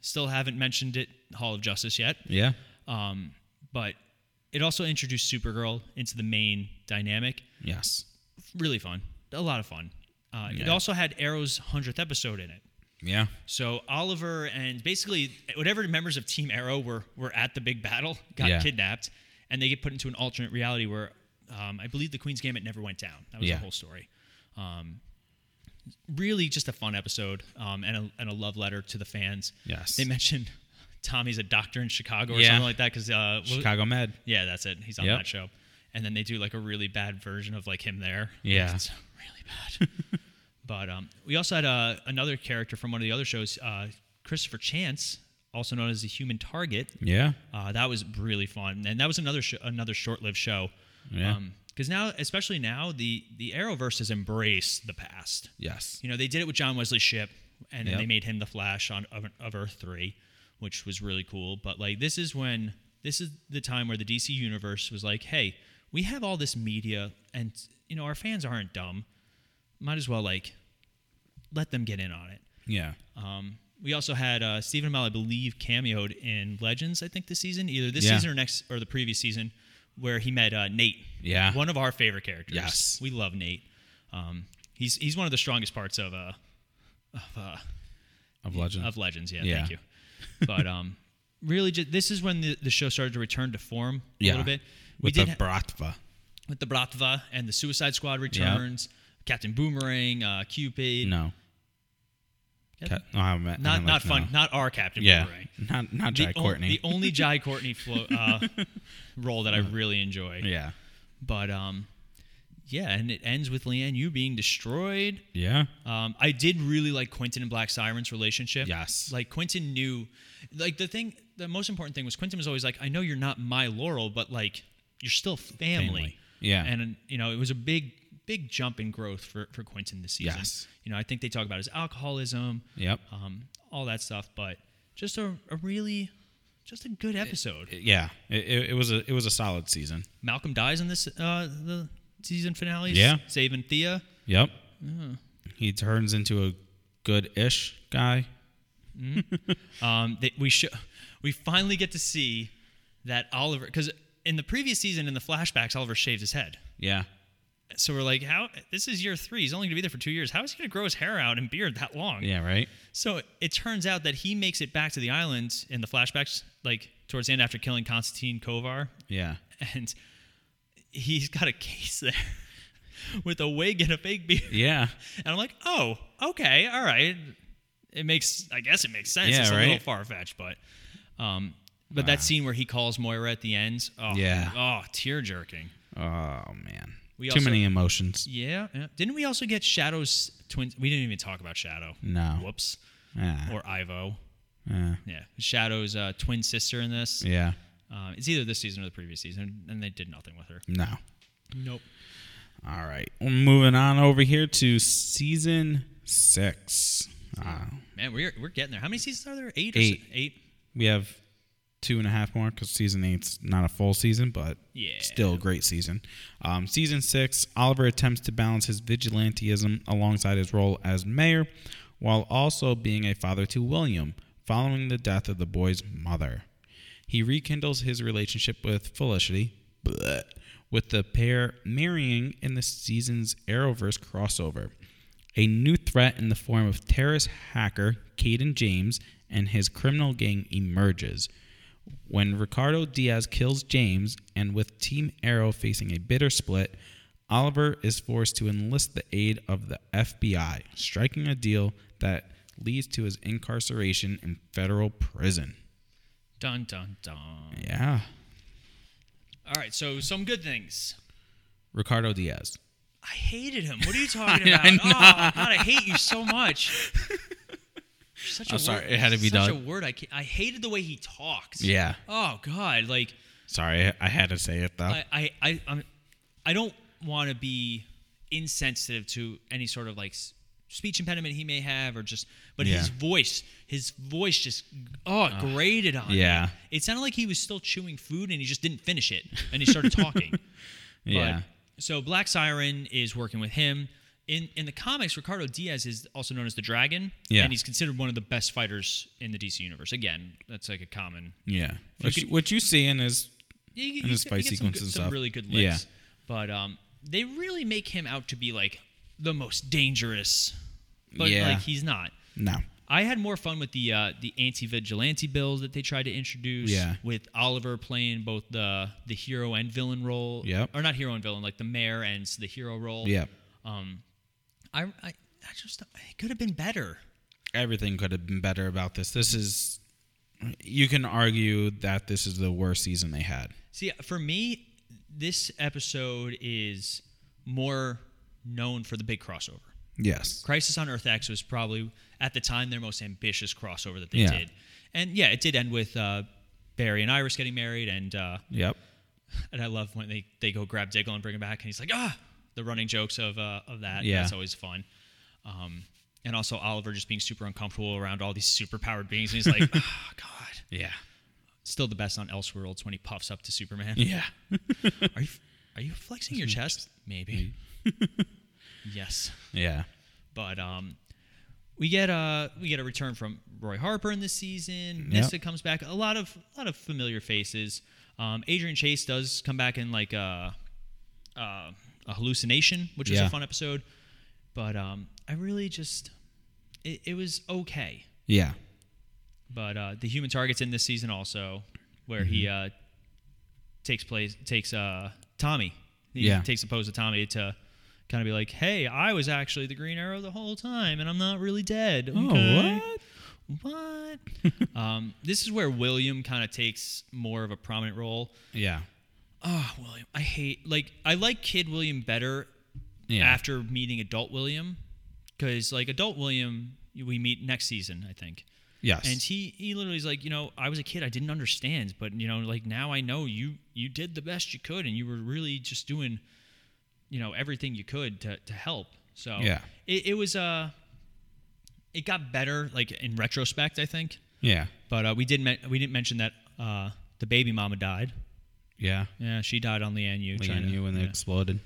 Still haven't mentioned it, Hall of Justice yet. Yeah. Um, but it also introduced Supergirl into the main dynamic. Yes. Really fun, a lot of fun. Uh, It also had Arrow's hundredth episode in it. Yeah. So Oliver and basically whatever members of Team Arrow were were at the big battle got Yeah. kidnapped, and they get put into an alternate reality where um, I believe the Queen's Gambit never went down. That was Yeah. the whole story. Um, really, just a fun episode um, and, a, and a love letter to the fans. Yes. They mentioned Tommy's a doctor in Chicago or Yeah. something like that because uh, Chicago Med. yeah, that's it. He's on Yep. that show. And then they do like a really bad version of like him there. Yeah. Really bad. but um, we also had uh, another character from one of the other shows, uh, Christopher Chance, also known as the Human Target. Yeah. Uh, that was really fun, and that was another sh- another short-lived show. Yeah. Because now, especially now, the the Arrowverse has embraced the past. Yes. You know, they did it with John Wesley Shipp, and Yep. they made him the Flash on of, of Earth three, which was really cool. But like, this is when this is the time where the DC universe was like, hey, we have all this media, and you know, our fans aren't dumb. Might as well like let them get in on it. Yeah. Um, we also had uh, Stephen Amell, I believe, cameoed in Legends. I think this season, either this Yeah. season or next or the previous season, where he met uh, Nate. Yeah. one of our favorite characters. Yes. we love Nate. Um, he's he's one of the strongest parts of uh, of, uh, Of Legends. of Legends. Yeah, Yeah. thank you. But um, really, just, this is when the, the show started to return to form a yeah. little bit. We With did the Bratva. with the Bratva and the Suicide Squad returns. Captain Boomerang, uh, Cupid. No. Captain- Ca- no, I I not not fun. no. Not our Captain Yeah. Boomerang. Not not the Jack o- Courtney. the only Jai Courtney flo- uh, role that I really enjoy. yeah. But um, yeah, and it ends with Lian Yu being destroyed. Yeah. Um, I did really like Quentin and Black Siren's relationship. Yes. Like Quentin knew, like the thing, the most important thing was Quentin was always like, I know you're not my Laurel, but like you're still family. Family. Yeah. And you know, it was a big, big jump in growth for for Quentin this season. Yes. You know, I think they talk about his alcoholism. Yep. Um, all that stuff, but just a, a really, just a good episode. Yeah. It, it, it was a it was a solid season. Malcolm dies in this uh, the season finale. Yeah. saving Thea. Yep. He turns into a good-ish guy. Um, they, we show, we finally get to see that Oliver because in the previous season in the flashbacks, Oliver shaved his head. Yeah. So we're like, how? This is year three. He's only going to be there for two years. How is he going to grow his hair out and beard that long? Yeah, right? So it turns out that he makes it back to the island in the flashbacks, like towards the end after killing Konstantin Kovar, Yeah. and he's got a case there with a wig and a fake beard. Yeah. And I'm like, oh, okay, all right. It makes, I guess it makes sense. Yeah, it's a right? little far fetched, but, um, but that scene where he calls Moira at the end, oh, Yeah. oh, tear jerking. Oh man. We Too also- many emotions. Yeah, yeah. Didn't we also get Shadow's twin? We didn't even talk about Shadow. No. Whoops. Yeah. Or Ivo. yeah. Yeah, Shadow's uh, twin sister in this. Yeah. Uh, it's either this season or the previous season, and they did nothing with her. No. Nope. All right. We're moving on over here to season six. Uh, Man, we're we're getting there. How many seasons are there? Eight. Eight. Or si- eight. we have two and a half more because season eight's not a full season, but Yeah. still a great season. Um, season six, Oliver attempts to balance his vigilantism alongside his role as mayor, while also being a father to William, following the death of the boy's mother. He rekindles his relationship with Felicity, bleh, with the pair marrying in the season's Arrowverse crossover. A new threat in the form of terrorist hacker Cayden James and his criminal gang emerges. When Ricardo Diaz kills James, and with Team Arrow facing a bitter split, Oliver is forced to enlist the aid of the FBI, striking a deal that leads to his incarceration in federal prison. Dun dun dun. Yeah. All right. So some good things. Ricardo Diaz. I hated him. What are you talking about? I. Oh God, I hate you so much. Such a I'm sorry, word- it had to be such done. a word. I, I hated the way he talks. Yeah. Oh God, like Sorry, I had to say it though. I I I I'm, I don't want to be insensitive to any sort of like speech impediment he may have or just but his voice his voice just oh it grated on me. yeah. it sounded like he was still chewing food and he just didn't finish it and he started talking yeah. But, so Black Siren is working with him. In in the comics, Ricardo Diaz is also known as the Dragon. Yeah. And he's considered one of the best fighters in the DC universe. Again, that's like a common. yeah. What you could- what you see in his You, you, And his fight get some, good- some really good Yeah. But um, they really make him out to be like the most dangerous. But Yeah. like he's not. no. I had more fun with the uh, the anti vigilante bills that they tried to introduce. Yeah. With Oliver playing both the the hero and villain role. Yep. Or not hero and villain, like the mayor and the hero role. Yeah. Um, I I, I just it could have been better. Everything could have been better about this. This is you can argue that this is the worst season they had. See, for me, this episode is more known for the big crossover. Yes. Crisis on Earth X was probably at the time their most ambitious crossover that they Yeah. did, and yeah, it did end with uh, Barry and Iris getting married, and uh, Yep. and I love when they, they go grab Diggle and bring him back, and he's like, ah, the running jokes of uh, of that. Yeah. that's always fun. Um, and also Oliver just being super uncomfortable around all these super powered beings, and he's like, oh god. Yeah. Still the best on Elseworlds when he puffs up to Superman. Yeah. Are you are you flexing your chest? Maybe. yes. Yeah. But um, we get a we get a return from Roy Harper in this season. Yep. Nyssa comes back. A lot of a lot of familiar faces. Um, Adrian Chase does come back in like a a, a hallucination, which was Yeah. a fun episode. But um, I really just it, it was okay. Yeah. But uh, the human targets in this season also, where he Mm-hmm. uh, takes place takes uh, Tommy. He Yeah. takes the pose of Tommy to kind of be like, "Hey, I was actually the Green Arrow the whole time, and I'm not really dead." Okay? Oh, what? um, this is where William kind of takes more of a prominent role. Yeah. Oh, William, I hate like I like Kid William better Yeah. after meeting Adult William, because like Adult William we meet next season, I think. Yes. And he he literally is like, you know, I was a kid, I didn't understand, but you know, like now I know you you did the best you could, and you were really just doing, you know, everything you could to to help. So Yeah. it, it was uh, it got better like in retrospect, I think. yeah. But uh, we did men- we didn't mention that uh, the baby mama died. Yeah. Yeah, she died on Lian Yu trying and when they yeah. exploded.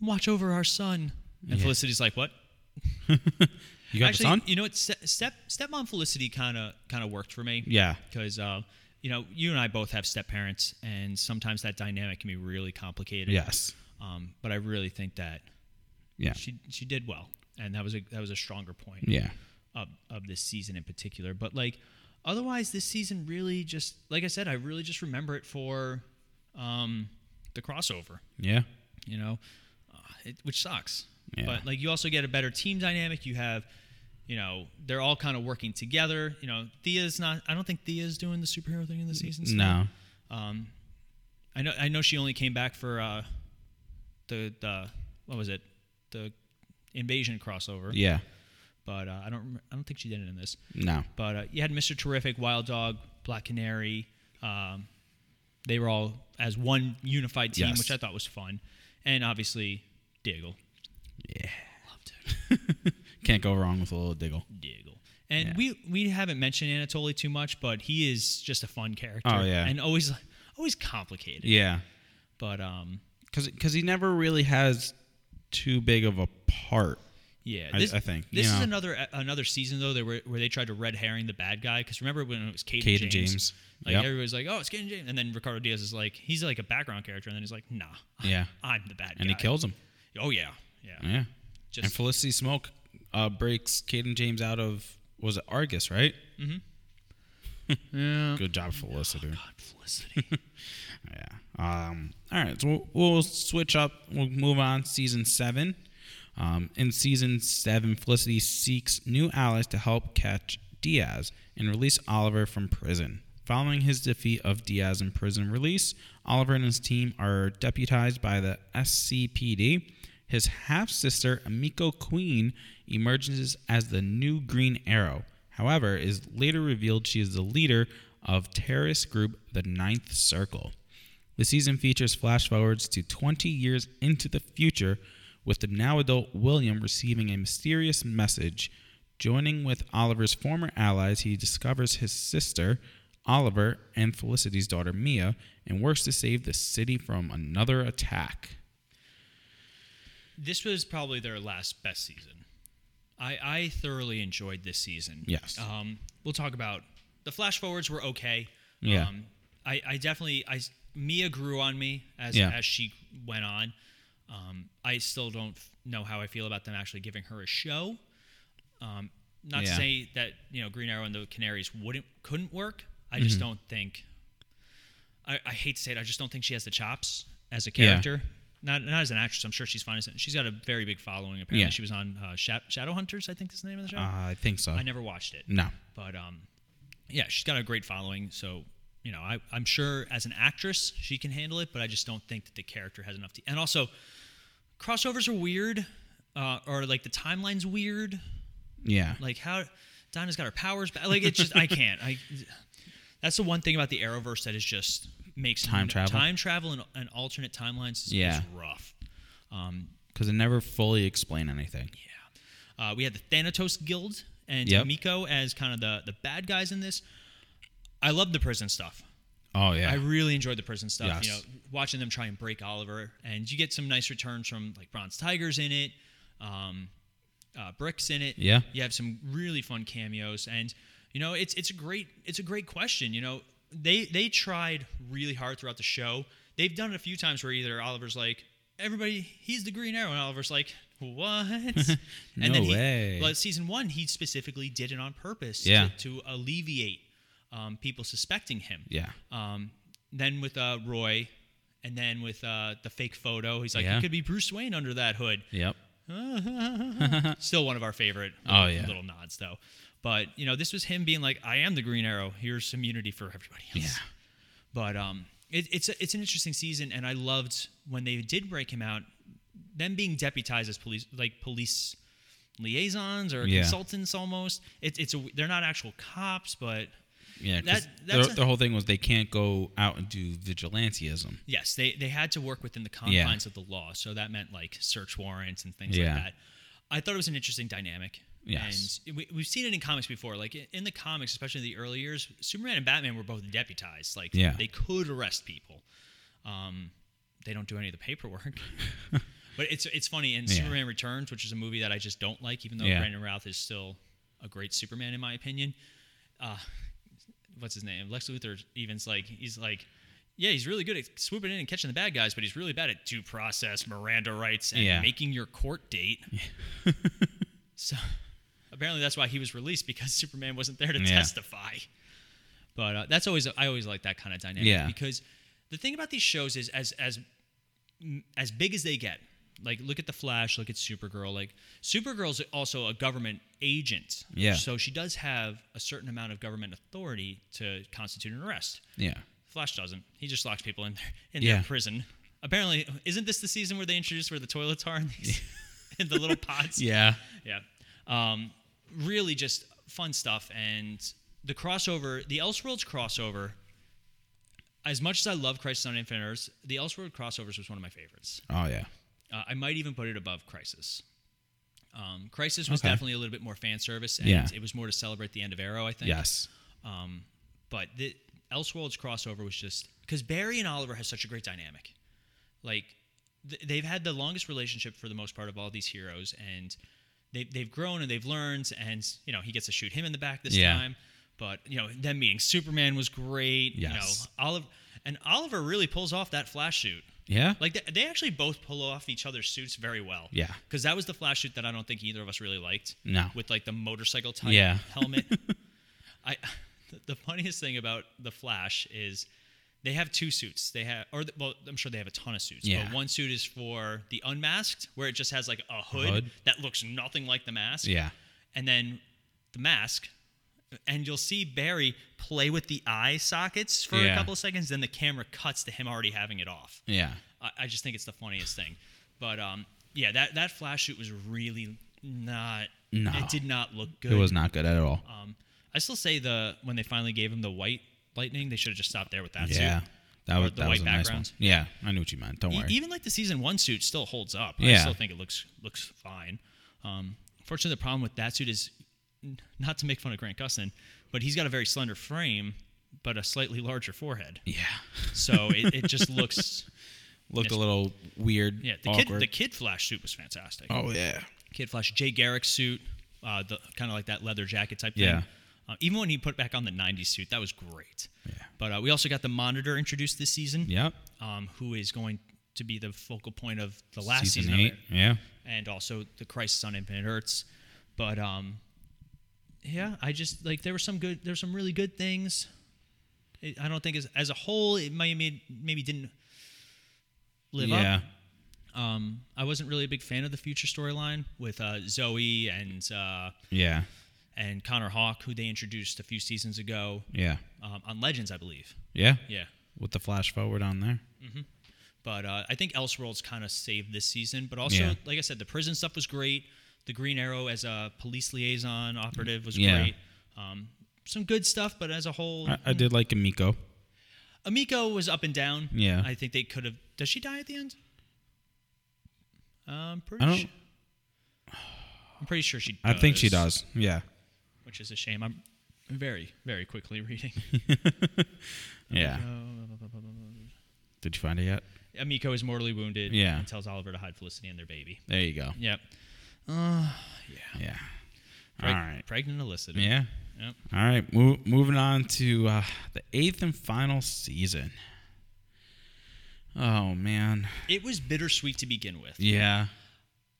watch over our son. And Yeah. Felicity's like, what? You got Actually, the son? you know what? Ste- Step stepmom Felicity kind of kind of worked for me. Yeah. because uh, you know, you and I both have step parents, and sometimes that dynamic can be really complicated. Yes. Um, but I really think that Yeah. she she did well, and that was a that was a stronger point Yeah. of of this season in particular. But like otherwise, this season really just like I said, I really just remember it for um, the crossover. Yeah. You know, uh, it, which sucks. Yeah. But like you also get a better team dynamic. You have. You know, they're all kind of working together. You know, Thea's not. I don't think Thea's doing the superhero thing in the season. still. No. Um, I know. I know she only came back for uh, the the what was it? The invasion crossover. Yeah. But uh, I don't. I don't think she did it in this. No. But uh, you had Mr. Terrific, Wild Dog, Black Canary. Um, they were all as one unified team, Yes. which I thought was fun, and obviously Diggle. Yeah. Loved it. Can't go wrong with a little diggle. Diggle. And Yeah. we we haven't mentioned Anatoly too much, but he is just a fun character. Oh, yeah. and always always complicated. Yeah. But um, Because he never really has too big of a part. Yeah, I- this, I think, this you is know. another another season though that where, where they tried to red herring the bad guy. Because remember when it was Cayden, Cayden James? James. Like Yep. everybody's like, oh, it's Cayden James, and then Ricardo Diaz is like, he's like a background character, and then he's like, nah, Yeah. I'm the bad guy, And he kills him. Oh yeah, yeah. Yeah. and Felicity Smoak uh, breaks Cayden James out of, was it Argus, right? Mm-hmm. yeah. Good job, Felicity. God, Felicity. Yeah. Um, all right. So we'll, we'll switch up. We'll move on. Season seven. Um, in season seven, Felicity seeks new allies to help catch Diaz and release Oliver from prison. Following his defeat of Diaz in prison release, Oliver and his team are deputized by the SCPD. His half sister, Emiko Queen, emerges as the new Green Arrow. However, is later revealed she is the leader of terrorist group the Ninth Circle. The season features flash forwards to 20 years into the future, with the now adult William receiving a mysterious message. Joining with Oliver's former allies, he discovers his sister, Oliver, and Felicity's daughter, Mia, and works to save the city from another attack. this was probably their last best season. I I thoroughly enjoyed this season. Yes. Um, we'll talk about the flash forwards were okay. Yeah. Um, I I definitely I Mia grew on me as Yeah. as she went on. Um, I still don't know how I feel about them actually giving her a show. Um, not Yeah. to say that you know Green Arrow and the Canaries wouldn't couldn't work. I Mm-hmm. just don't think. I, I hate to say it. I just don't think she has the chops as a Yeah. character. Not not as an actress. I'm sure she's fine. She's got a very big following. Apparently, Yeah. she was on uh, Sha- Shadowhunters. I think is the name of the show. Uh, I think so. I never watched it. No. But um, yeah, she's got a great following. So you know, I, I'm sure as an actress she can handle it, but I just don't think that the character has enough to. And also, crossovers are weird, uh, or like the timeline's weird. Yeah. Like how Dinah's got her powers back. Like it's just I can't. I. That's the one thing about the Arrowverse that is just makes Time travel? time travel and, and alternate timelines is, Yeah. is rough. Um, Because it never fully explain anything. Uh, we had the Thanatos Guild and Yep. Miko as kind of the, the bad guys in this. I love the prison stuff. Oh, yeah. I really enjoyed the prison stuff. Yes. You know, watching them try and break Oliver, and you get some nice returns from like Bronze Tigers in it, um, uh, Bricks in it. Yeah. you have some really fun cameos, and you know, it's it's a great it's a great question. You know, they they tried really hard throughout the show. They've done it a few times where either Oliver's like, everybody, he's the Green Arrow, and Oliver's like, what? and No then he, way. Well, season one, he specifically did it on purpose Yeah. to, to alleviate um, people suspecting him. yeah. Um, then with uh, Roy, and then with uh, the fake photo, he's like, Yeah. it could be Bruce Wayne under that hood. Yep. Still one of our favorite Oh, little, yeah. little nods, though. But, you know, this was him being like, I am the Green Arrow. Here's immunity for everybody else. Yeah. But um, it, it's, a, it's an interesting season, and I loved when they did break him out, them being deputized as police, like police liaisons or Yeah. consultants almost. It, it's a, they're not actual cops, but Yeah. That- the, a- the whole thing was they can't go out and do vigilantism. Yes, they they had to work within the Yeah. confines of the law, so that meant like search warrants and things Yeah. like that. I thought it was an interesting dynamic. Yes. and we, we've seen it in comics before. Like in- in the comics, especially in the early years, Superman and Batman were both deputized. Like Yeah. they could arrest people. Um, they don't do any of the paperwork. but it's it's funny in Yeah. Superman Returns, which is a movie that I just don't like, even though Yeah. Brandon Routh is still a great Superman in my opinion. Uh, what's his name? Lex Luthor even's like he's like. Yeah, he's really good at swooping in and catching the bad guys, but he's really bad at due process, Miranda rights, and Yeah. making your court date. so apparently that's why he was released because Superman wasn't there to Yeah. testify. But uh, that's always I always like that kind of dynamic Yeah. because the thing about these shows is as as as big as they get. Like look at the Flash, look at Supergirl. Like Supergirl's also a government agent. Yeah. So she does have a certain amount of government authority to constitute an arrest. Yeah. Flash doesn't. He just locks people in their in Yeah. their prison. Apparently, isn't this the season where they introduced where the toilets are in, these, in the little pods? Yeah. Yeah. Um, really just fun stuff. And the crossover, the Elseworlds crossover, as much as I love Crisis on Infinite Earths, the Elseworld crossovers was one of my favorites. Oh yeah. Uh, I might even put it above Crisis. Um, Crisis was Okay. definitely a little bit more fan service, and Yeah. it was more to celebrate the end of Arrow, I think. Yes. Um, but the Elseworlds crossover was just because Barry and Oliver has such a great dynamic. Like th- they've had the longest relationship for the most part of all these heroes, and they've they've grown and they've learned. And you know he gets to shoot him in the back this Yeah. time. But you know them meeting Superman was great. Yes. You know Oliver and Oliver really pulls off that Flash suit. Yeah. Like they, they actually both pull off each other's suits very well. Yeah. Because that was the Flash suit that I don't think either of us really liked. No. With like the motorcycle type Yeah. helmet. I the funniest thing about the Flash is they have two suits. They have, or well, I'm sure they have a ton of suits. Yeah. But one suit is for the unmasked, where it just has like a hood, Hood. that looks nothing like the mask. Yeah. And then the mask, and you'll see Barry play with the eye sockets for a couple of seconds. Then the camera cuts to him already having it off. Yeah. I, I just think it's the funniest thing. But um, yeah, that that flash shoot was really not. No. It did not look good. It was not good at all. Um, I still say the when they finally gave him the white lightning, they should have just stopped there with that yeah. suit. That was the that was white a nice one. Yeah, I knew what you meant. Don't E- worry. even like the season one suit still holds up. Yeah. I still think it looks looks fine. Um, fortunately, the problem with that suit is not to make fun of Grant Gustin, but he's got a very slender frame, but a slightly larger forehead. yeah. So it, it just looks. Looked a little weird. Yeah, the awkward. kid the kid Flash suit was fantastic. oh yeah. Kid Flash, Jay Garrick's suit, uh, the kind of like that leather jacket type Yeah. thing. Uh, even when he put back on the '90s suit, that was great. Yeah. But uh, we also got the Monitor introduced this season, Yep. um, who is going to be the focal point of the last Season, season, eight. Yeah. and also the Crisis on Infinite Earths. But um, yeah, I just like there were some good, there were some really good things. It, I don't think as as a whole, it might maybe maybe didn't live up yeah. um, I wasn't really a big fan of the future storyline with uh, Zoe and uh, Yeah. and Connor Hawke, who they introduced a few seasons ago Yeah. um, on Legends, I believe. Yeah. Yeah, With the flash forward on there. but uh, I think Elseworlds kind of saved this season. But also, Yeah. like I said, the prison stuff was great. The Green Arrow as a police liaison operative was Yeah. great. Um, some good stuff, but as a whole, I, I did like Emiko. Emiko was up and down. Yeah. I think they could have. Does she die at the end? I'm pretty I don't- sure. I'm pretty sure she. I think she does. does. Yeah. which is a shame. I'm very, very quickly reading. Yeah. Did you find it yet? Emiko is mortally wounded Yeah. and tells Oliver to hide Felicity and their baby. There you go. Yep. Yeah. Preg- All right. Pregnant Felicity. Yeah. Yep. All right. Mo- moving on to uh, the eighth and final season. Oh man. It was bittersweet to begin with. Yeah.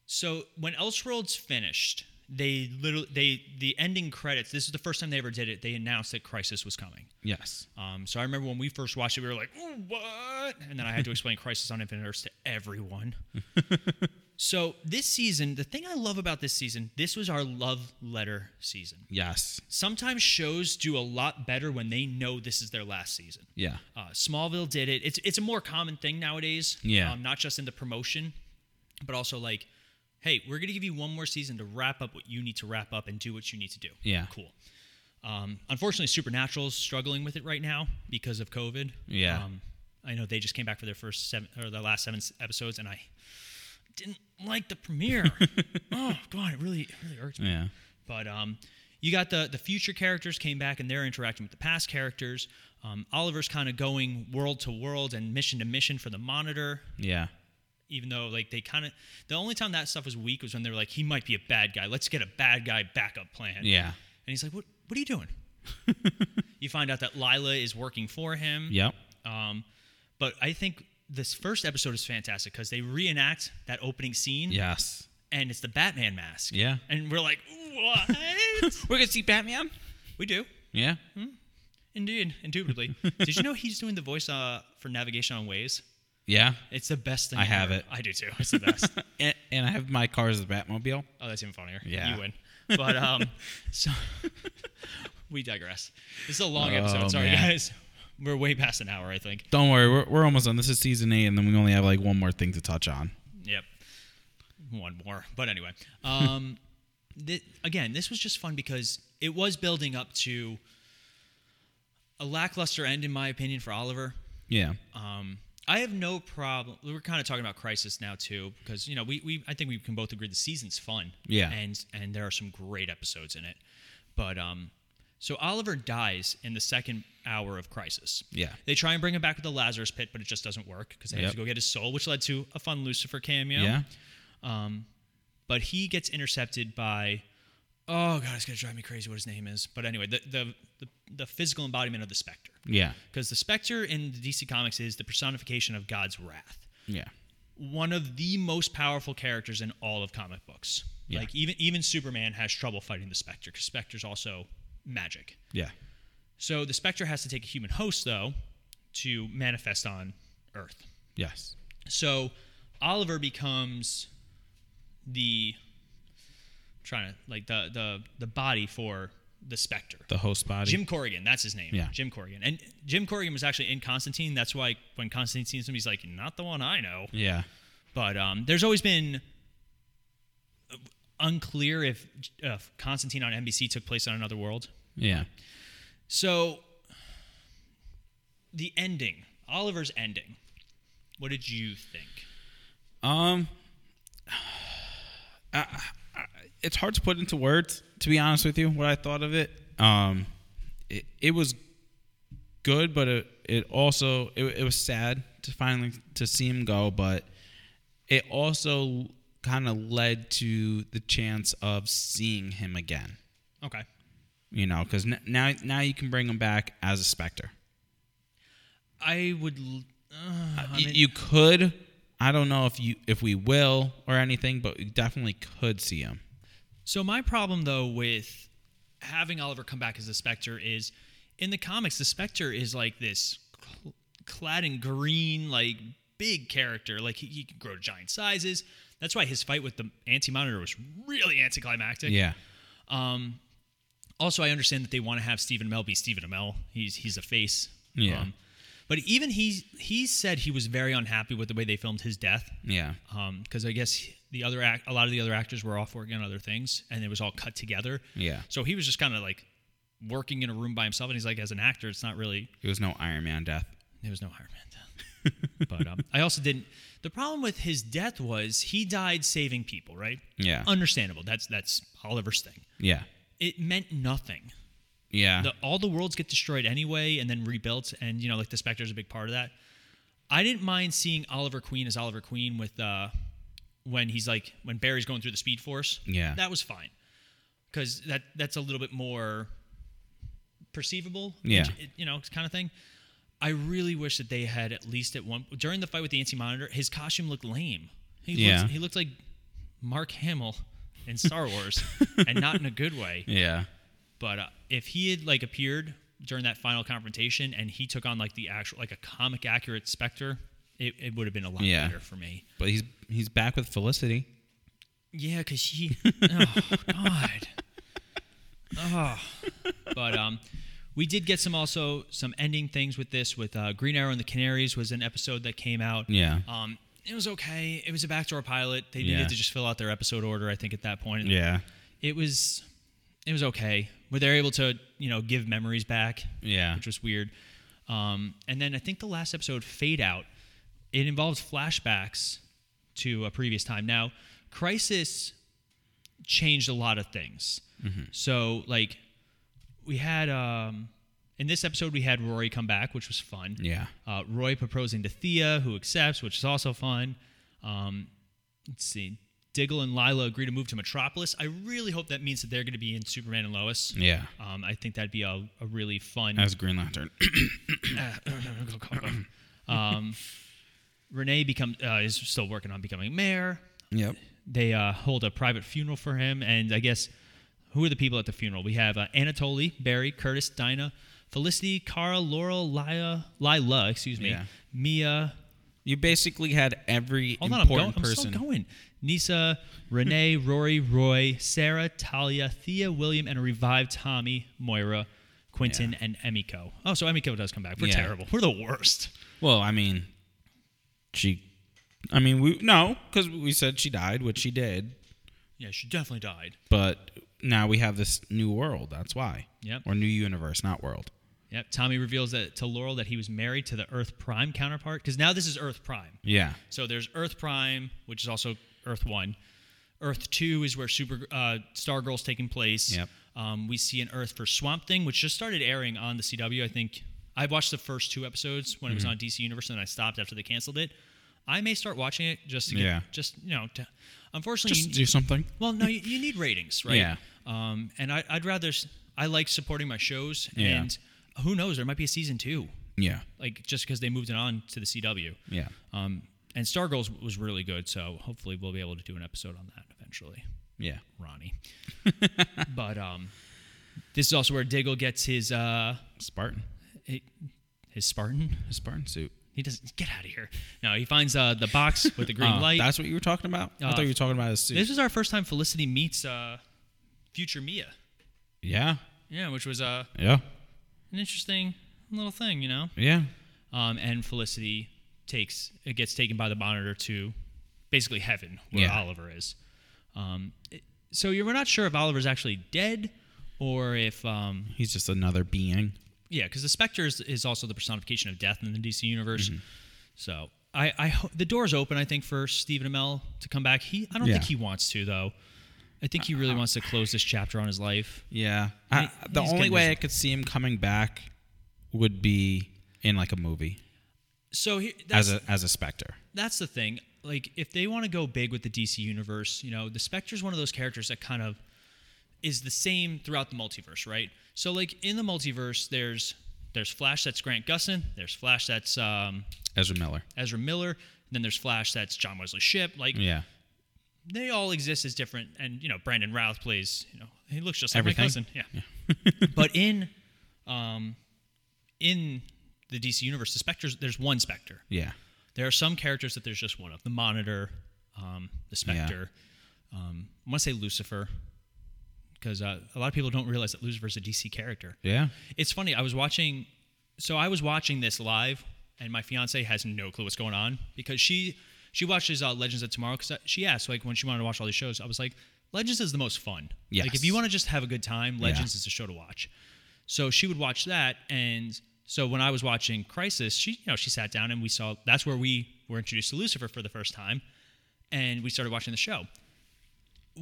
So when Elseworlds finished, they literally they the ending credits. This is the first time they ever did it. They announced that Crisis was coming. Yes. Um, so I remember when we first watched it, we were like, "What?" And then I had to explain Crisis on Infinite Earths to everyone. so this season, the thing I love about this season, this was our love letter season. Yes. Sometimes shows do a lot better when they know this is their last season. Yeah. Uh, Smallville did it. It's it's a more common thing nowadays. Yeah. Um, not just in the promotion, but also like, hey, we're gonna give you one more season to wrap up what you need to wrap up and do what you need to do. Yeah. Cool. Um, unfortunately, Supernatural's struggling with it right now because of COVID. Yeah. Um, I know they just came back for their first seven or their last seven episodes, and I didn't like the premiere. oh God, it really, it really irked me. Yeah. But um, you got the the future characters came back and they're interacting with the past characters. Um, Oliver's kind of going world to world and mission to mission for the Monitor. Yeah. Even though like they kind of the only time that stuff was weak was when they were like he might be a bad guy. Let's get a bad guy backup plan. Yeah. And he's like, what What are you doing? You find out that Lyla is working for him. Yep. Um, but I think this first episode is fantastic because they reenact that opening scene. Yes. And it's the Batman mask. Yeah. And we're like, what? We're gonna see Batman. we do. Yeah. Indeed. Indubitably. Did you know he's doing the voice uh, for navigation on Waze? Yeah. It's the best thing I have it. I do too. It's the best. And, and I have my car as the Batmobile. oh, that's even funnier. Yeah. You win. But, um, so we digress. This is a long episode. Oh, Sorry, man. guys. We're way past an hour, I think. Don't worry, we're, we're almost done. This is season eight, and then we only have like one more thing to touch on. Yep. One more. But anyway, um, th- again, this was just fun because it was building up to a lackluster end, in my opinion, for Oliver. Yeah. Um, I have no problem. We're kind of talking about Crisis now too, because you know we, we I think we can both agree the season's fun. Yeah. And and there are some great episodes in it, but um, so Oliver dies in the second hour of Crisis. Yeah. They try and bring him back with the Lazarus Pit, but it just doesn't work because they have to go get his soul, which led to a fun Lucifer cameo. Yeah. Um, but he gets intercepted by, oh god, it's gonna drive me crazy what his name is. But anyway, the the the, the physical embodiment of the Spectre, Yeah. because the Spectre in the DC Comics is the personification of God's wrath. Yeah. One of the most powerful characters in all of comic books. Yeah. Like even even Superman has trouble fighting the Spectre because Spectre's also magic. Yeah. So the Spectre has to take a human host though to manifest on Earth. Yes. So Oliver becomes the trying to like the the the body for the Spectre. The host body. Jim Corrigan, that's his name. Yeah. Jim Corrigan. And Jim Corrigan was actually in Constantine. That's why when Constantine sees him, he's like, not the one I know. Yeah. But um, there's always been unclear if uh, Constantine on NBC took place on another world. Yeah. So the ending, Oliver's ending. What did you think? Um, I, I, it's hard to put into words, to be honest with you. What I thought of it, um, it, it was good, but it, it also it, it was sad to finally to see him go, but it also kind of led to the chance of seeing him again. Okay. You know, because n- now now you can bring him back as a Spectre. I would. Uh, I mean, you could. I don't know if you if we will or anything, but we definitely could see him. so my problem though with having Oliver come back as the Spectre is, in the comics, the Spectre is like this cl- clad in green, like big character. Like he, he can grow to giant sizes. That's why his fight with the Anti Monitor was really anticlimactic. Yeah. Um, also, I understand that they want to have Stephen Amell be Stephen Amell. He's he's a face. Yeah. Um, but even he he said he was very unhappy with the way they filmed his death. Yeah. because I guess the other act, a lot of the other actors were off working on other things, and it was all cut together. Yeah. So he was just kind of like working in a room by himself, and he's like, as an actor, it's not really It was no Iron Man death. there was no Iron Man death. but um, I also didn't. The problem with his death was he died saving people, right? Yeah. Understandable. That's that's Oliver's thing. Yeah. It meant nothing. Yeah. The, all the worlds get destroyed anyway, and then rebuilt, and you know, like the Spectre's a big part of that. I didn't mind seeing Oliver Queen as Oliver Queen with uh, when he's like when Barry's going through the Speed Force. Yeah. that was fine because that that's a little bit more perceivable. Yeah. you know, kind of thing. I really wish that they had at least at one during the fight with the Anti Monitor. His costume looked lame. He Yeah. looked, he looked like Mark Hamill in Star Wars, and not in a good way. yeah. But uh, if he had like appeared during that final confrontation and he took on like the actual like a comic accurate Spectre, it, it would have been a lot Yeah. better for me. But he's he's back with Felicity. Yeah, because he. Oh God. Oh. But um, we did get some also some ending things with this. With uh, Green Arrow and the Canaries was an episode that came out. Yeah. Um, it was okay. It was a backdoor pilot. They Yeah. needed to just fill out their episode order. I think at that point. Yeah. It was. It was okay. Where they're able to you know give memories back. Yeah. which was weird. Um, and then I think the last episode, Fade Out, it involves flashbacks to a previous time. Now, Crisis changed a lot of things. So, like, we had um, in this episode we had Rory come back, which was fun. Yeah. Uh, Roy proposing to Thea, who accepts, which is also fun. Um, let's see. Diggle and Lyla agree to move to Metropolis. I really hope that means that they're going to be in Superman and Lois. Yeah. Um, I think that'd be a, a really fun. As Green Lantern. um, Rene become uh, is still working on becoming mayor. yep. They uh, hold a private funeral for him, and I guess who are the people at the funeral? We have uh, Anatoly, Barry, Curtis, Dinah, Felicity, Kara, Laurel, Lyla, Lyla, excuse me, Yeah. Mia. You basically had every Hold on, I'm, going, important I'm person. still going. Nyssa, Rene, Rory, Roy, Sara, Talia, Thea, William, and a revived Tommy, Moira, Quentin, Yeah. and Emiko. Oh, so Emiko does come back. We're Yeah. terrible. We're the worst. Well, I mean, she. I mean, we no, because we said she died, which she did. Yeah, she definitely died. But now we have this new world. That's why. Yep. Or new universe, not world. Yep. Tommy reveals that to Laurel that he was married to the Earth Prime counterpart because now this is Earth Prime. Yeah. So there's Earth Prime, which is also Earth One. Earth Two is where Super uh, Stargirl's taking place. Yep. Um, we see an Earth for Swamp Thing, which just started airing on the CW. I think I watched the first two episodes when it Mm-hmm. was on DC Universe, and I stopped after they canceled it. I may start watching it just to get, Yeah. just you know, to, unfortunately, Just you, do something. well, no, you, you need ratings, right? Yeah. Um, and I, I'd rather I like supporting my shows, Yeah. and who knows, there might be a season two, Yeah. like just because they moved it on to the CW. Yeah. Um, and Stargirls was really good, so hopefully we'll be able to do an episode on that eventually. Yeah. Ronnie. but um, this is also where Diggle gets his uh, Spartan. hi- his Spartan. His Spartan suit. He doesn't get out of here. No, he finds uh, the box with the green Oh, light. That's what you were talking about. I Uh, thought you were talking about a suit. This is our first time Felicity meets uh, future Mia. yeah. Yeah, which was uh, Yeah. an interesting little thing, you know. Yeah. Um, and Felicity takes it gets taken by the monitor to basically heaven where Yeah. Oliver is. Um, it- so you're we're not sure if Oliver's actually dead or if um, He's just another being. yeah, because the Spectre is, is also the personification of death in the DC universe. Mm-hmm. So I, I ho- the door's open. I think for Stephen Amell to come back. He I don't Yeah. think he wants to though. I think he really wants to close this chapter on his life. Yeah. I, the he's only way I could see him coming back would be in like a movie So he, that's, as a as a Spectre. that's the thing. Like, if they want to go big with the DC universe, you know, the Spectre's one of those characters that kind of is the same throughout the multiverse, right? So, like in the multiverse, there's there's Flash that's Grant Gustin, there's Flash that's um, Ezra Miller. Ezra Miller, and then there's Flash that's John Wesley Shipp. Like, Yeah. They all exist as different, and you know, Brandon Routh plays, you know, he looks just like my cousin, yeah. but in um, in the DC universe, the specters there's one Spectre. Yeah. There are some characters that there's just one of. The Monitor, um, the Spectre. Yeah. Um, I want to say Lucifer, because uh, a lot of people don't realize that Lucifer's a DC character. Yeah. It's funny. I was watching, so I was watching this live, and my fiance has no clue what's going on because she she watches uh, Legends of Tomorrow. Because she asked like when she wanted to watch all these shows, I was like, Legends is the most fun. Like if you want to just have a good time, Legends Yeah. is a show to watch. So she would watch that, and so when I was watching Crisis, she you know she sat down and we saw that's where we were introduced to Lucifer for the first time, and we started watching the show.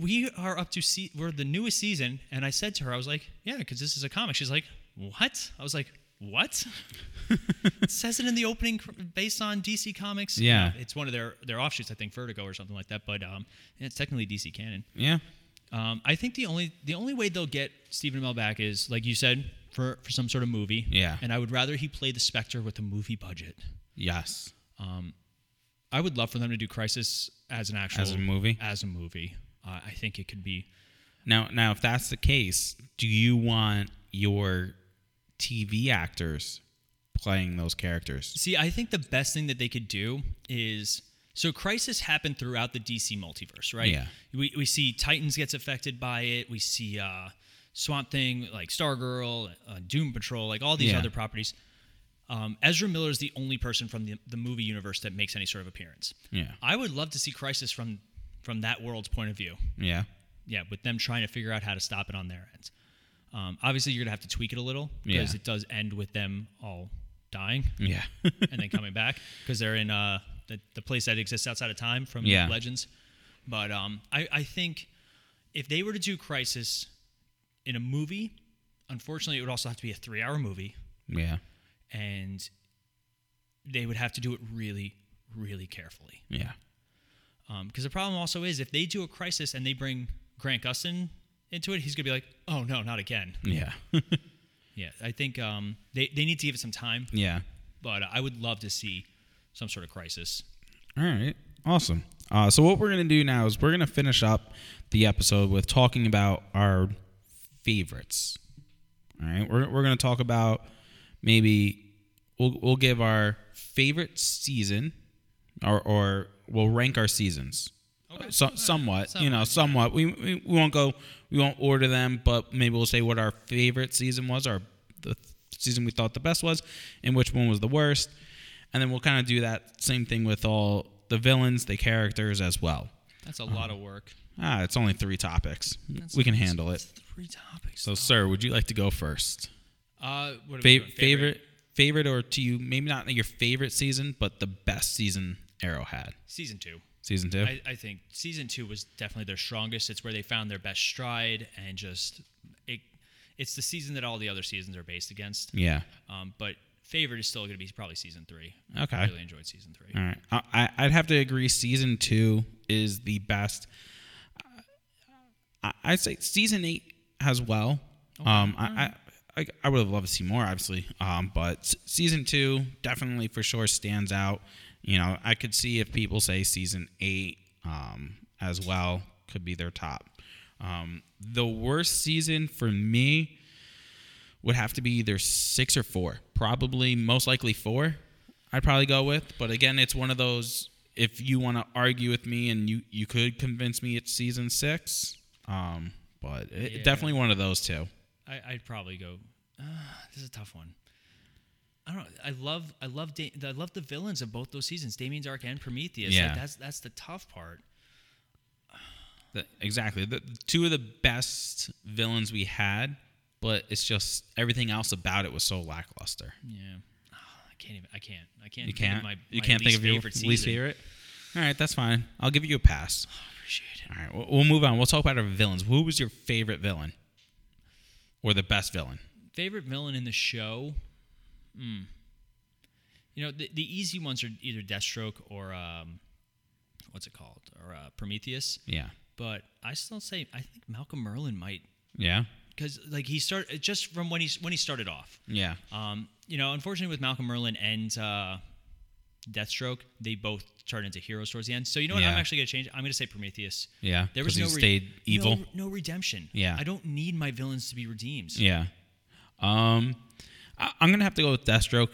We are up to see we're the newest season, and I said to her, I was like, yeah, because this is a comic. She's like, what? I was like, what? it says it in the opening based on DC Comics. Yeah. it's one of their their offshoots, I think, Vertigo or something like that. But um, it's technically DC canon. Yeah. Um, I think the only the only way they'll get Stephen Amell back is like you said for for some sort of movie. Yeah. And I would rather he play the Spectre with a movie budget. Yes. Um, I would love for them to do Crisis as an actual As a movie? As a movie, uh, I think it could be. Now, now, if that's the case, do you want your TV actors playing those characters? See, I think the best thing that they could do is so Crisis happened throughout the DC multiverse, right? Yeah. We we see Titans gets affected by it. We see uh, Swamp Thing, like Stargirl, uh, Doom Patrol, like all these Yeah. other properties. Um, Ezra Miller is the only person from the, the movie universe that makes any sort of appearance. Yeah. I would love to see Crisis from from that world's point of view. Yeah. Yeah, with them trying to figure out how to stop it on their end. Um, obviously, you're gonna have to tweak it a little because Yeah. it does end with them all dying Yeah. and then coming back because they're in uh, the, the place that exists outside of time from Yeah. Legends. But um, I, I think if they were to do Crisis in a movie, unfortunately, it would also have to be a three hour movie yeah. and they would have to do it really, really carefully. Yeah. Because the problem also is if they do a crisis and they bring Grant Gustin into it, he's gonna be like, "Oh no, not again." Yeah. Yeah, I think um, they they need to give it some time, yeah. but I would love to see some sort of crisis. All right. Awesome. Uh, so what we're gonna do now is we're gonna finish up the episode with talking about our favorites. All right. We're we're gonna talk about maybe we'll we'll give our favorite season, or or we'll rank our seasons. Okay. So, somewhat, you know, Somewhat, somewhat. We, we we won't go, we won't order them, but maybe we'll say what our favorite season was, our the season we thought the best was, and which one was the worst, and then we'll kind of do that same thing with all the villains, the characters as well. That's a lot of work. Ah, it's only three topics. That's- we can handle it. Three topics. So, sir, would you like to go first? uh, what are Fa- doing? favorite, favorite, or to you, maybe not your favorite season, but the best season Arrow had. season two. Season two. I, I think season two was definitely their strongest. It's where they found their best stride and just it. It's the season that all the other seasons are based against. yeah. Um, but favorite is still going to be probably season three. Okay. I really enjoyed season three. All right, I, I'd have to agree. Season two is the best. I, I'd say season eight as well. Um, I, I, I, I would have loved to see more, obviously. Um, but season two definitely for sure stands out. You know, I could see if people say season eight um, as well could be their top. Um, the worst season for me would have to be either six or four. Probably, most likely four. I'd probably go with. But again, it's one of those. If you want to argue with me, and you you could convince me it's season six, um, but it, Yeah. definitely one of those two. I, I'd probably go. Uh, this is a tough one. I don't. know. I love. I love. Da- I love the villains of both those seasons, Damien Darhk and Prometheus. Yeah. Like, that's that's the tough part. The- exactly, the two of the best villains we had, but it's just everything else about it was so lackluster. Yeah. Oh, I can't even. I can't. I can't. You think of can't. my, you my can't think of your favorite least season. favorite. All right, that's fine. I'll give you a pass. Oh, appreciate it. All right, we'll, we'll move on. We'll talk about our villains. Who was your favorite villain, or the best villain? Favorite villain in the show? Hmm. You know, the, the easy ones are either Deathstroke or um, what's it called, or uh, Prometheus. Yeah, But I still say I think Malcolm Merlyn might, yeah, because like he started just from when he when he started off. yeah, Um, you know, unfortunately with Malcolm Merlyn and uh, Deathstroke, they both turned into heroes towards the end. So you know what? I'm actually gonna change. I'm gonna say Prometheus. yeah. There was no re- stayed evil. No, no redemption. Yeah. I don't need my villains to be redeemed. Yeah. Um, I, I'm gonna have to go with Deathstroke.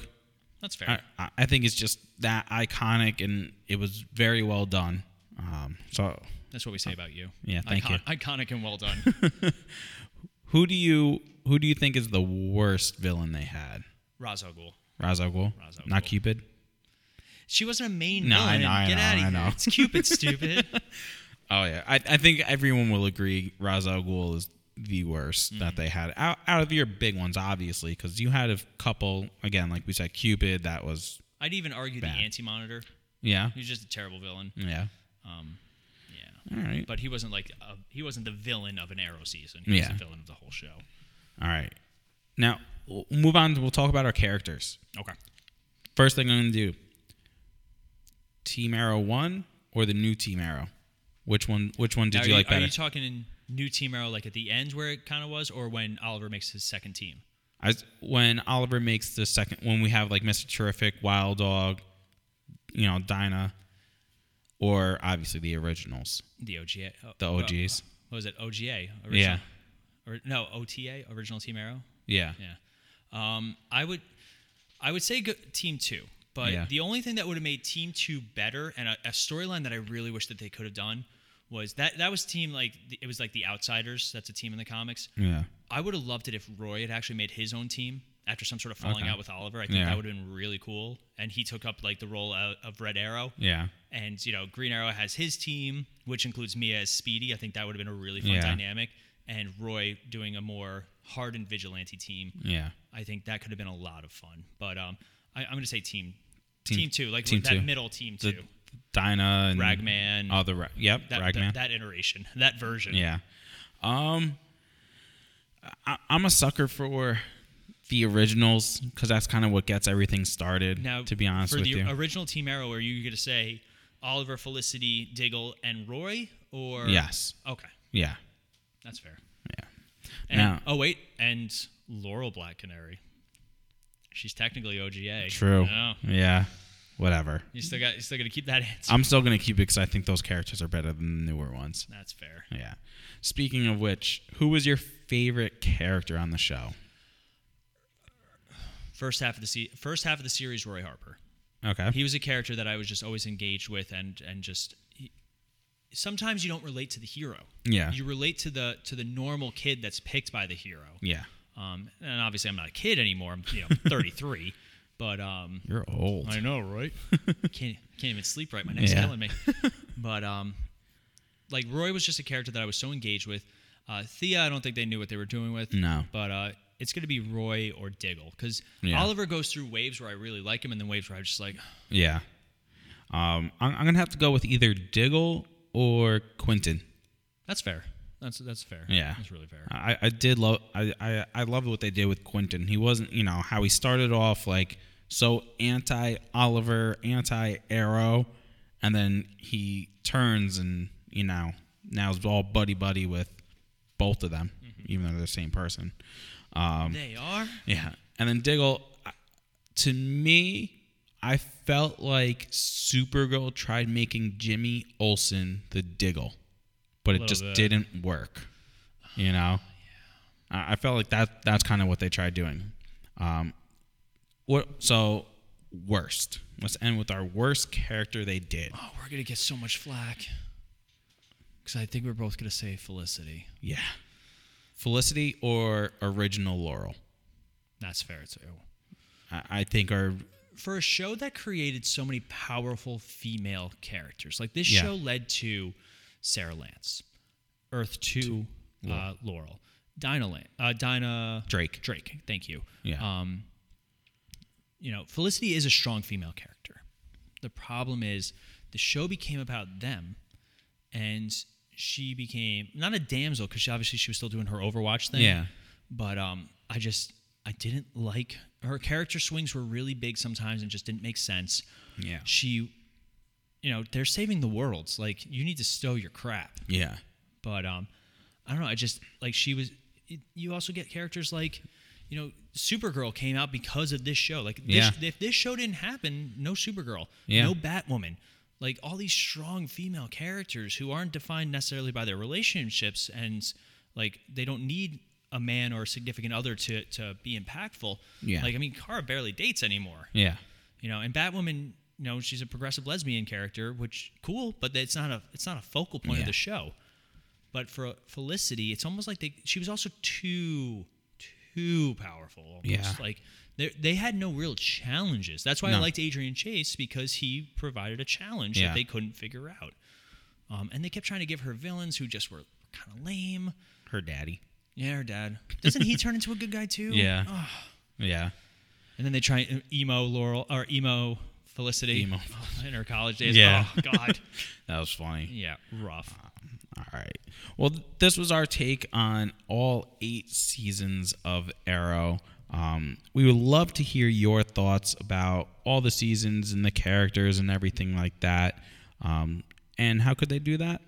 That's fair. I, I- I think it's just that iconic, and it was very well done. Um, so That's what we say about you. Yeah, thank you. Iconic and well done. who do you who do you think is the worst villain they had? Ra's al Ghul. Ra's al Ghul, Ra's al not Cupid. She wasn't a main No, I villain. know, I Get know, out of I here. know. It's Cupid, stupid. Oh yeah, I, I think everyone will agree Ra's al Ghul is the worst Mm. that they had out, out of your big ones, obviously, because you had a couple again, like we said, Cupid. That was I'd even argue Bad. the Anti-Monitor. yeah, He was just a terrible villain. yeah. Um, yeah. All right, But he wasn't like a, he wasn't the villain of an Arrow season. He was Yeah. the villain of the whole show. all right. Now we'll move on. We'll talk about our characters. Okay. First thing I'm gonna do: Team Arrow one or the new Team Arrow? Which one? Which one did Now, you are like Are better? you talking in new Team Arrow like at the end where it kind of was, or when Oliver makes his second team? I, when Oliver makes the second, when we have like Mr. Terrific, Wild Dog, you know, Dinah, or obviously the originals, The OGA. oh, the OGs. what was it? OGA. Original, Yeah. Or no, OTA. Original Team Arrow. Yeah. Yeah. Um, I would, I would say go, Team Two, but Yeah. the only thing that would have made Team Two better and a, a storyline that I really wish that they could have done was that that was team like it was like the Outsiders. That's a team in the comics. Yeah. I would have loved it if Roy had actually made his own team after some sort of falling Okay. out with Oliver. I think Yeah. that would have been really cool. And he took up like the role of, of Red Arrow. Yeah. And you know, Green Arrow has his team, which includes Mia as Speedy. I think that would have been a really fun Yeah. dynamic. And Roy doing a more hardened vigilante team. Yeah. I think that could have been a lot of fun. But um, I, I'm going to say team, Team- team two, like team that two. middle team The two, Dinah and Ragman, Oh, the Ra- yep, that, Ragman. that that iteration, that version. Yeah. Um, I, I'm a sucker for the originals because that's kind of what gets everything started. Now, to be honest for with the you, original Team Arrow, are you going to say Oliver, Felicity, Diggle, and Roy, or Yes. Okay, Yeah. that's fair. Yeah. And, Now- oh wait, and Laurel Black Canary. She's technically OGA. True. Yeah. Whatever. you still got you still to keep that answer. I'm still gonna keep it because I think those characters are better than the newer ones. That's fair. Yeah. Speaking of which, who was your favorite character on the show? First half of the se- first half of the series, Roy Harper. Okay. He was a character that I was just always engaged with, and and just he, sometimes you don't relate to the hero. Yeah. You relate to the to the normal kid that's picked by the hero. yeah. Um, and obviously I'm not a kid anymore. I'm you know 33, but um, You're old. I know, right? can't can't even sleep right. My neck's Yeah. killing me. But um, like Roy was just a character that I was so engaged with. Uh, Thea, I don't think they knew what they were doing with. No. But uh, it's gonna be Roy or Diggle because Yeah. Oliver goes through waves where I really like him, and then waves where I'm just like, Yeah. Um, I'm, I'm gonna have to go with either Diggle or Quentin. that's fair. That's that's fair. Yeah. that's really fair. I, I did love I, I I loved what they did with Quentin. He wasn't you know how he started off like so anti Oliver, anti Arrow, and then he turns and you know now is all buddy buddy with both of them, even though they're the same person. Um, they are. yeah, and then Diggle, to me, I felt like Supergirl tried making Jimmy Olsen the Diggle, but it just bit. didn't work. You know, I I felt like that. That's kind of what they tried doing. Um, what? So worst. Let's end with our worst character they did. Oh, we're gonna get so much flack. Because I think we're both gonna say Felicity. Yeah, Felicity or original Laurel. That's fair too. I, I think are for a show that created so many powerful female characters, like this Yeah. show led to Sara Lance, Earth Two, uh, Laurel, Dinah, Lan- uh, Dinah Drake. Drake. Thank you. Yeah. Um, you know, Felicity is a strong female character. The problem is the show became about them, and she became not a damsel because she obviously she was still doing her Overwatch thing. Yeah. But um, I just I didn't like her character swings were really big sometimes and just didn't make sense. Yeah. She, you know, they're saving the worlds. Like you need to stow your crap. Yeah. But um, I don't know. I just like she was. You also get characters like, you know, Supergirl came out because of this show. Like, this, Yeah. if this show didn't happen, no Supergirl, Yeah. no Batwoman. Like all these strong female characters who aren't defined necessarily by their relationships, and like they don't need a man or a significant other to to be impactful. Yeah. Like I mean, Kara barely dates anymore. Yeah. You know, and Batwoman, you know, she's a progressive lesbian character, which cool, but it's not a it's not a focal point Yeah. of the show. But for Felicity, it's almost like they she was also too too powerful. Almost. Yeah. Like they they had no real challenges. That's why I liked Adrian Chase because he provided a challenge Yeah. that they couldn't figure out. Um, and they kept trying to give her villains who just were kind of lame. Her daddy. Yeah, her dad. Doesn't he turn into a good guy too? Yeah. Oh. Yeah. And then they try emo Laurel or emo Felicity Emo. in her college days. Yeah. Oh God. That was funny. yeah, rough. All right. Well, this was our take on all eight seasons of Arrow. Um, we would love to hear your thoughts about all the seasons and the characters and everything like that. Um, and how could they do that?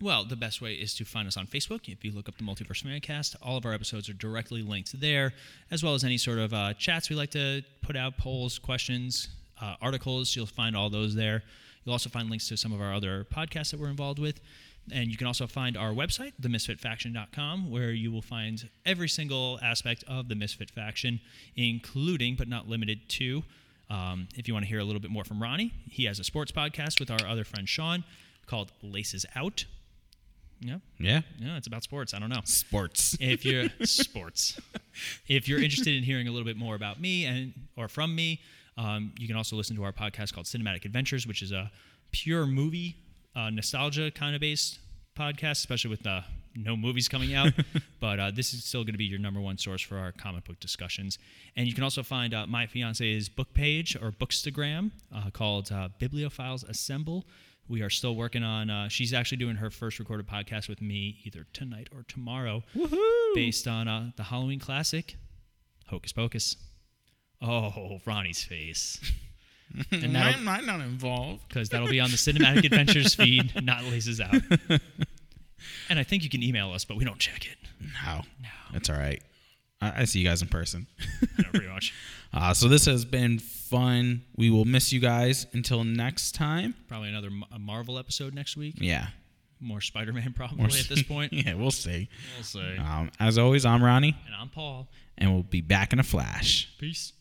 Well, the best way is to find us on Facebook. If you look up the Multiverse Fancast, all of our episodes are directly linked there, as well as any sort of uh, chats we like to put out, polls, questions, uh, articles. You'll find all those there. You'll also find links to some of our other podcasts that we're involved with. And you can also find our website, themisfitfaction.com, where you will find every single aspect of the Misfit Faction, including but not limited to. Um, if you want to hear a little bit more from Ronnie, he has a sports podcast with our other friend Sean called Laces Out. Yeah, Yeah. yeah, it's about sports. I don't know. Sports. If you're sports, if you're interested in hearing a little bit more about me and or from me, um, you can also listen to our podcast called Cinematic Adventures, which is a pure movie uh, nostalgia kind of based podcast, especially with uh, no movies coming out. but uh, this is still going to be your number one source for our comic book discussions. And you can also find uh, my fiance's book page or bookstagram uh, called uh, Bibliophiles Assemble. We are still working on. Uh, she's actually doing her first recorded podcast with me either tonight or tomorrow, based on uh, the Halloween classic, Hocus Pocus. Oh, Ronnie's face. and am not involved? because that'll be on the Cinematic Adventures feed, not Laces Out. and I think you can email us, but we don't check it. No, that's all right. I, I see you guys in person. I know, pretty much. Uh, so this has been fun. We will miss you guys until next time. Probably another M- a Marvel episode next week. Yeah. More Spider-Man probably More at this point. yeah, we'll see. We'll see. Um, as always, I'm Ronnie, And I'm Paul. and we'll be back in a flash. Peace.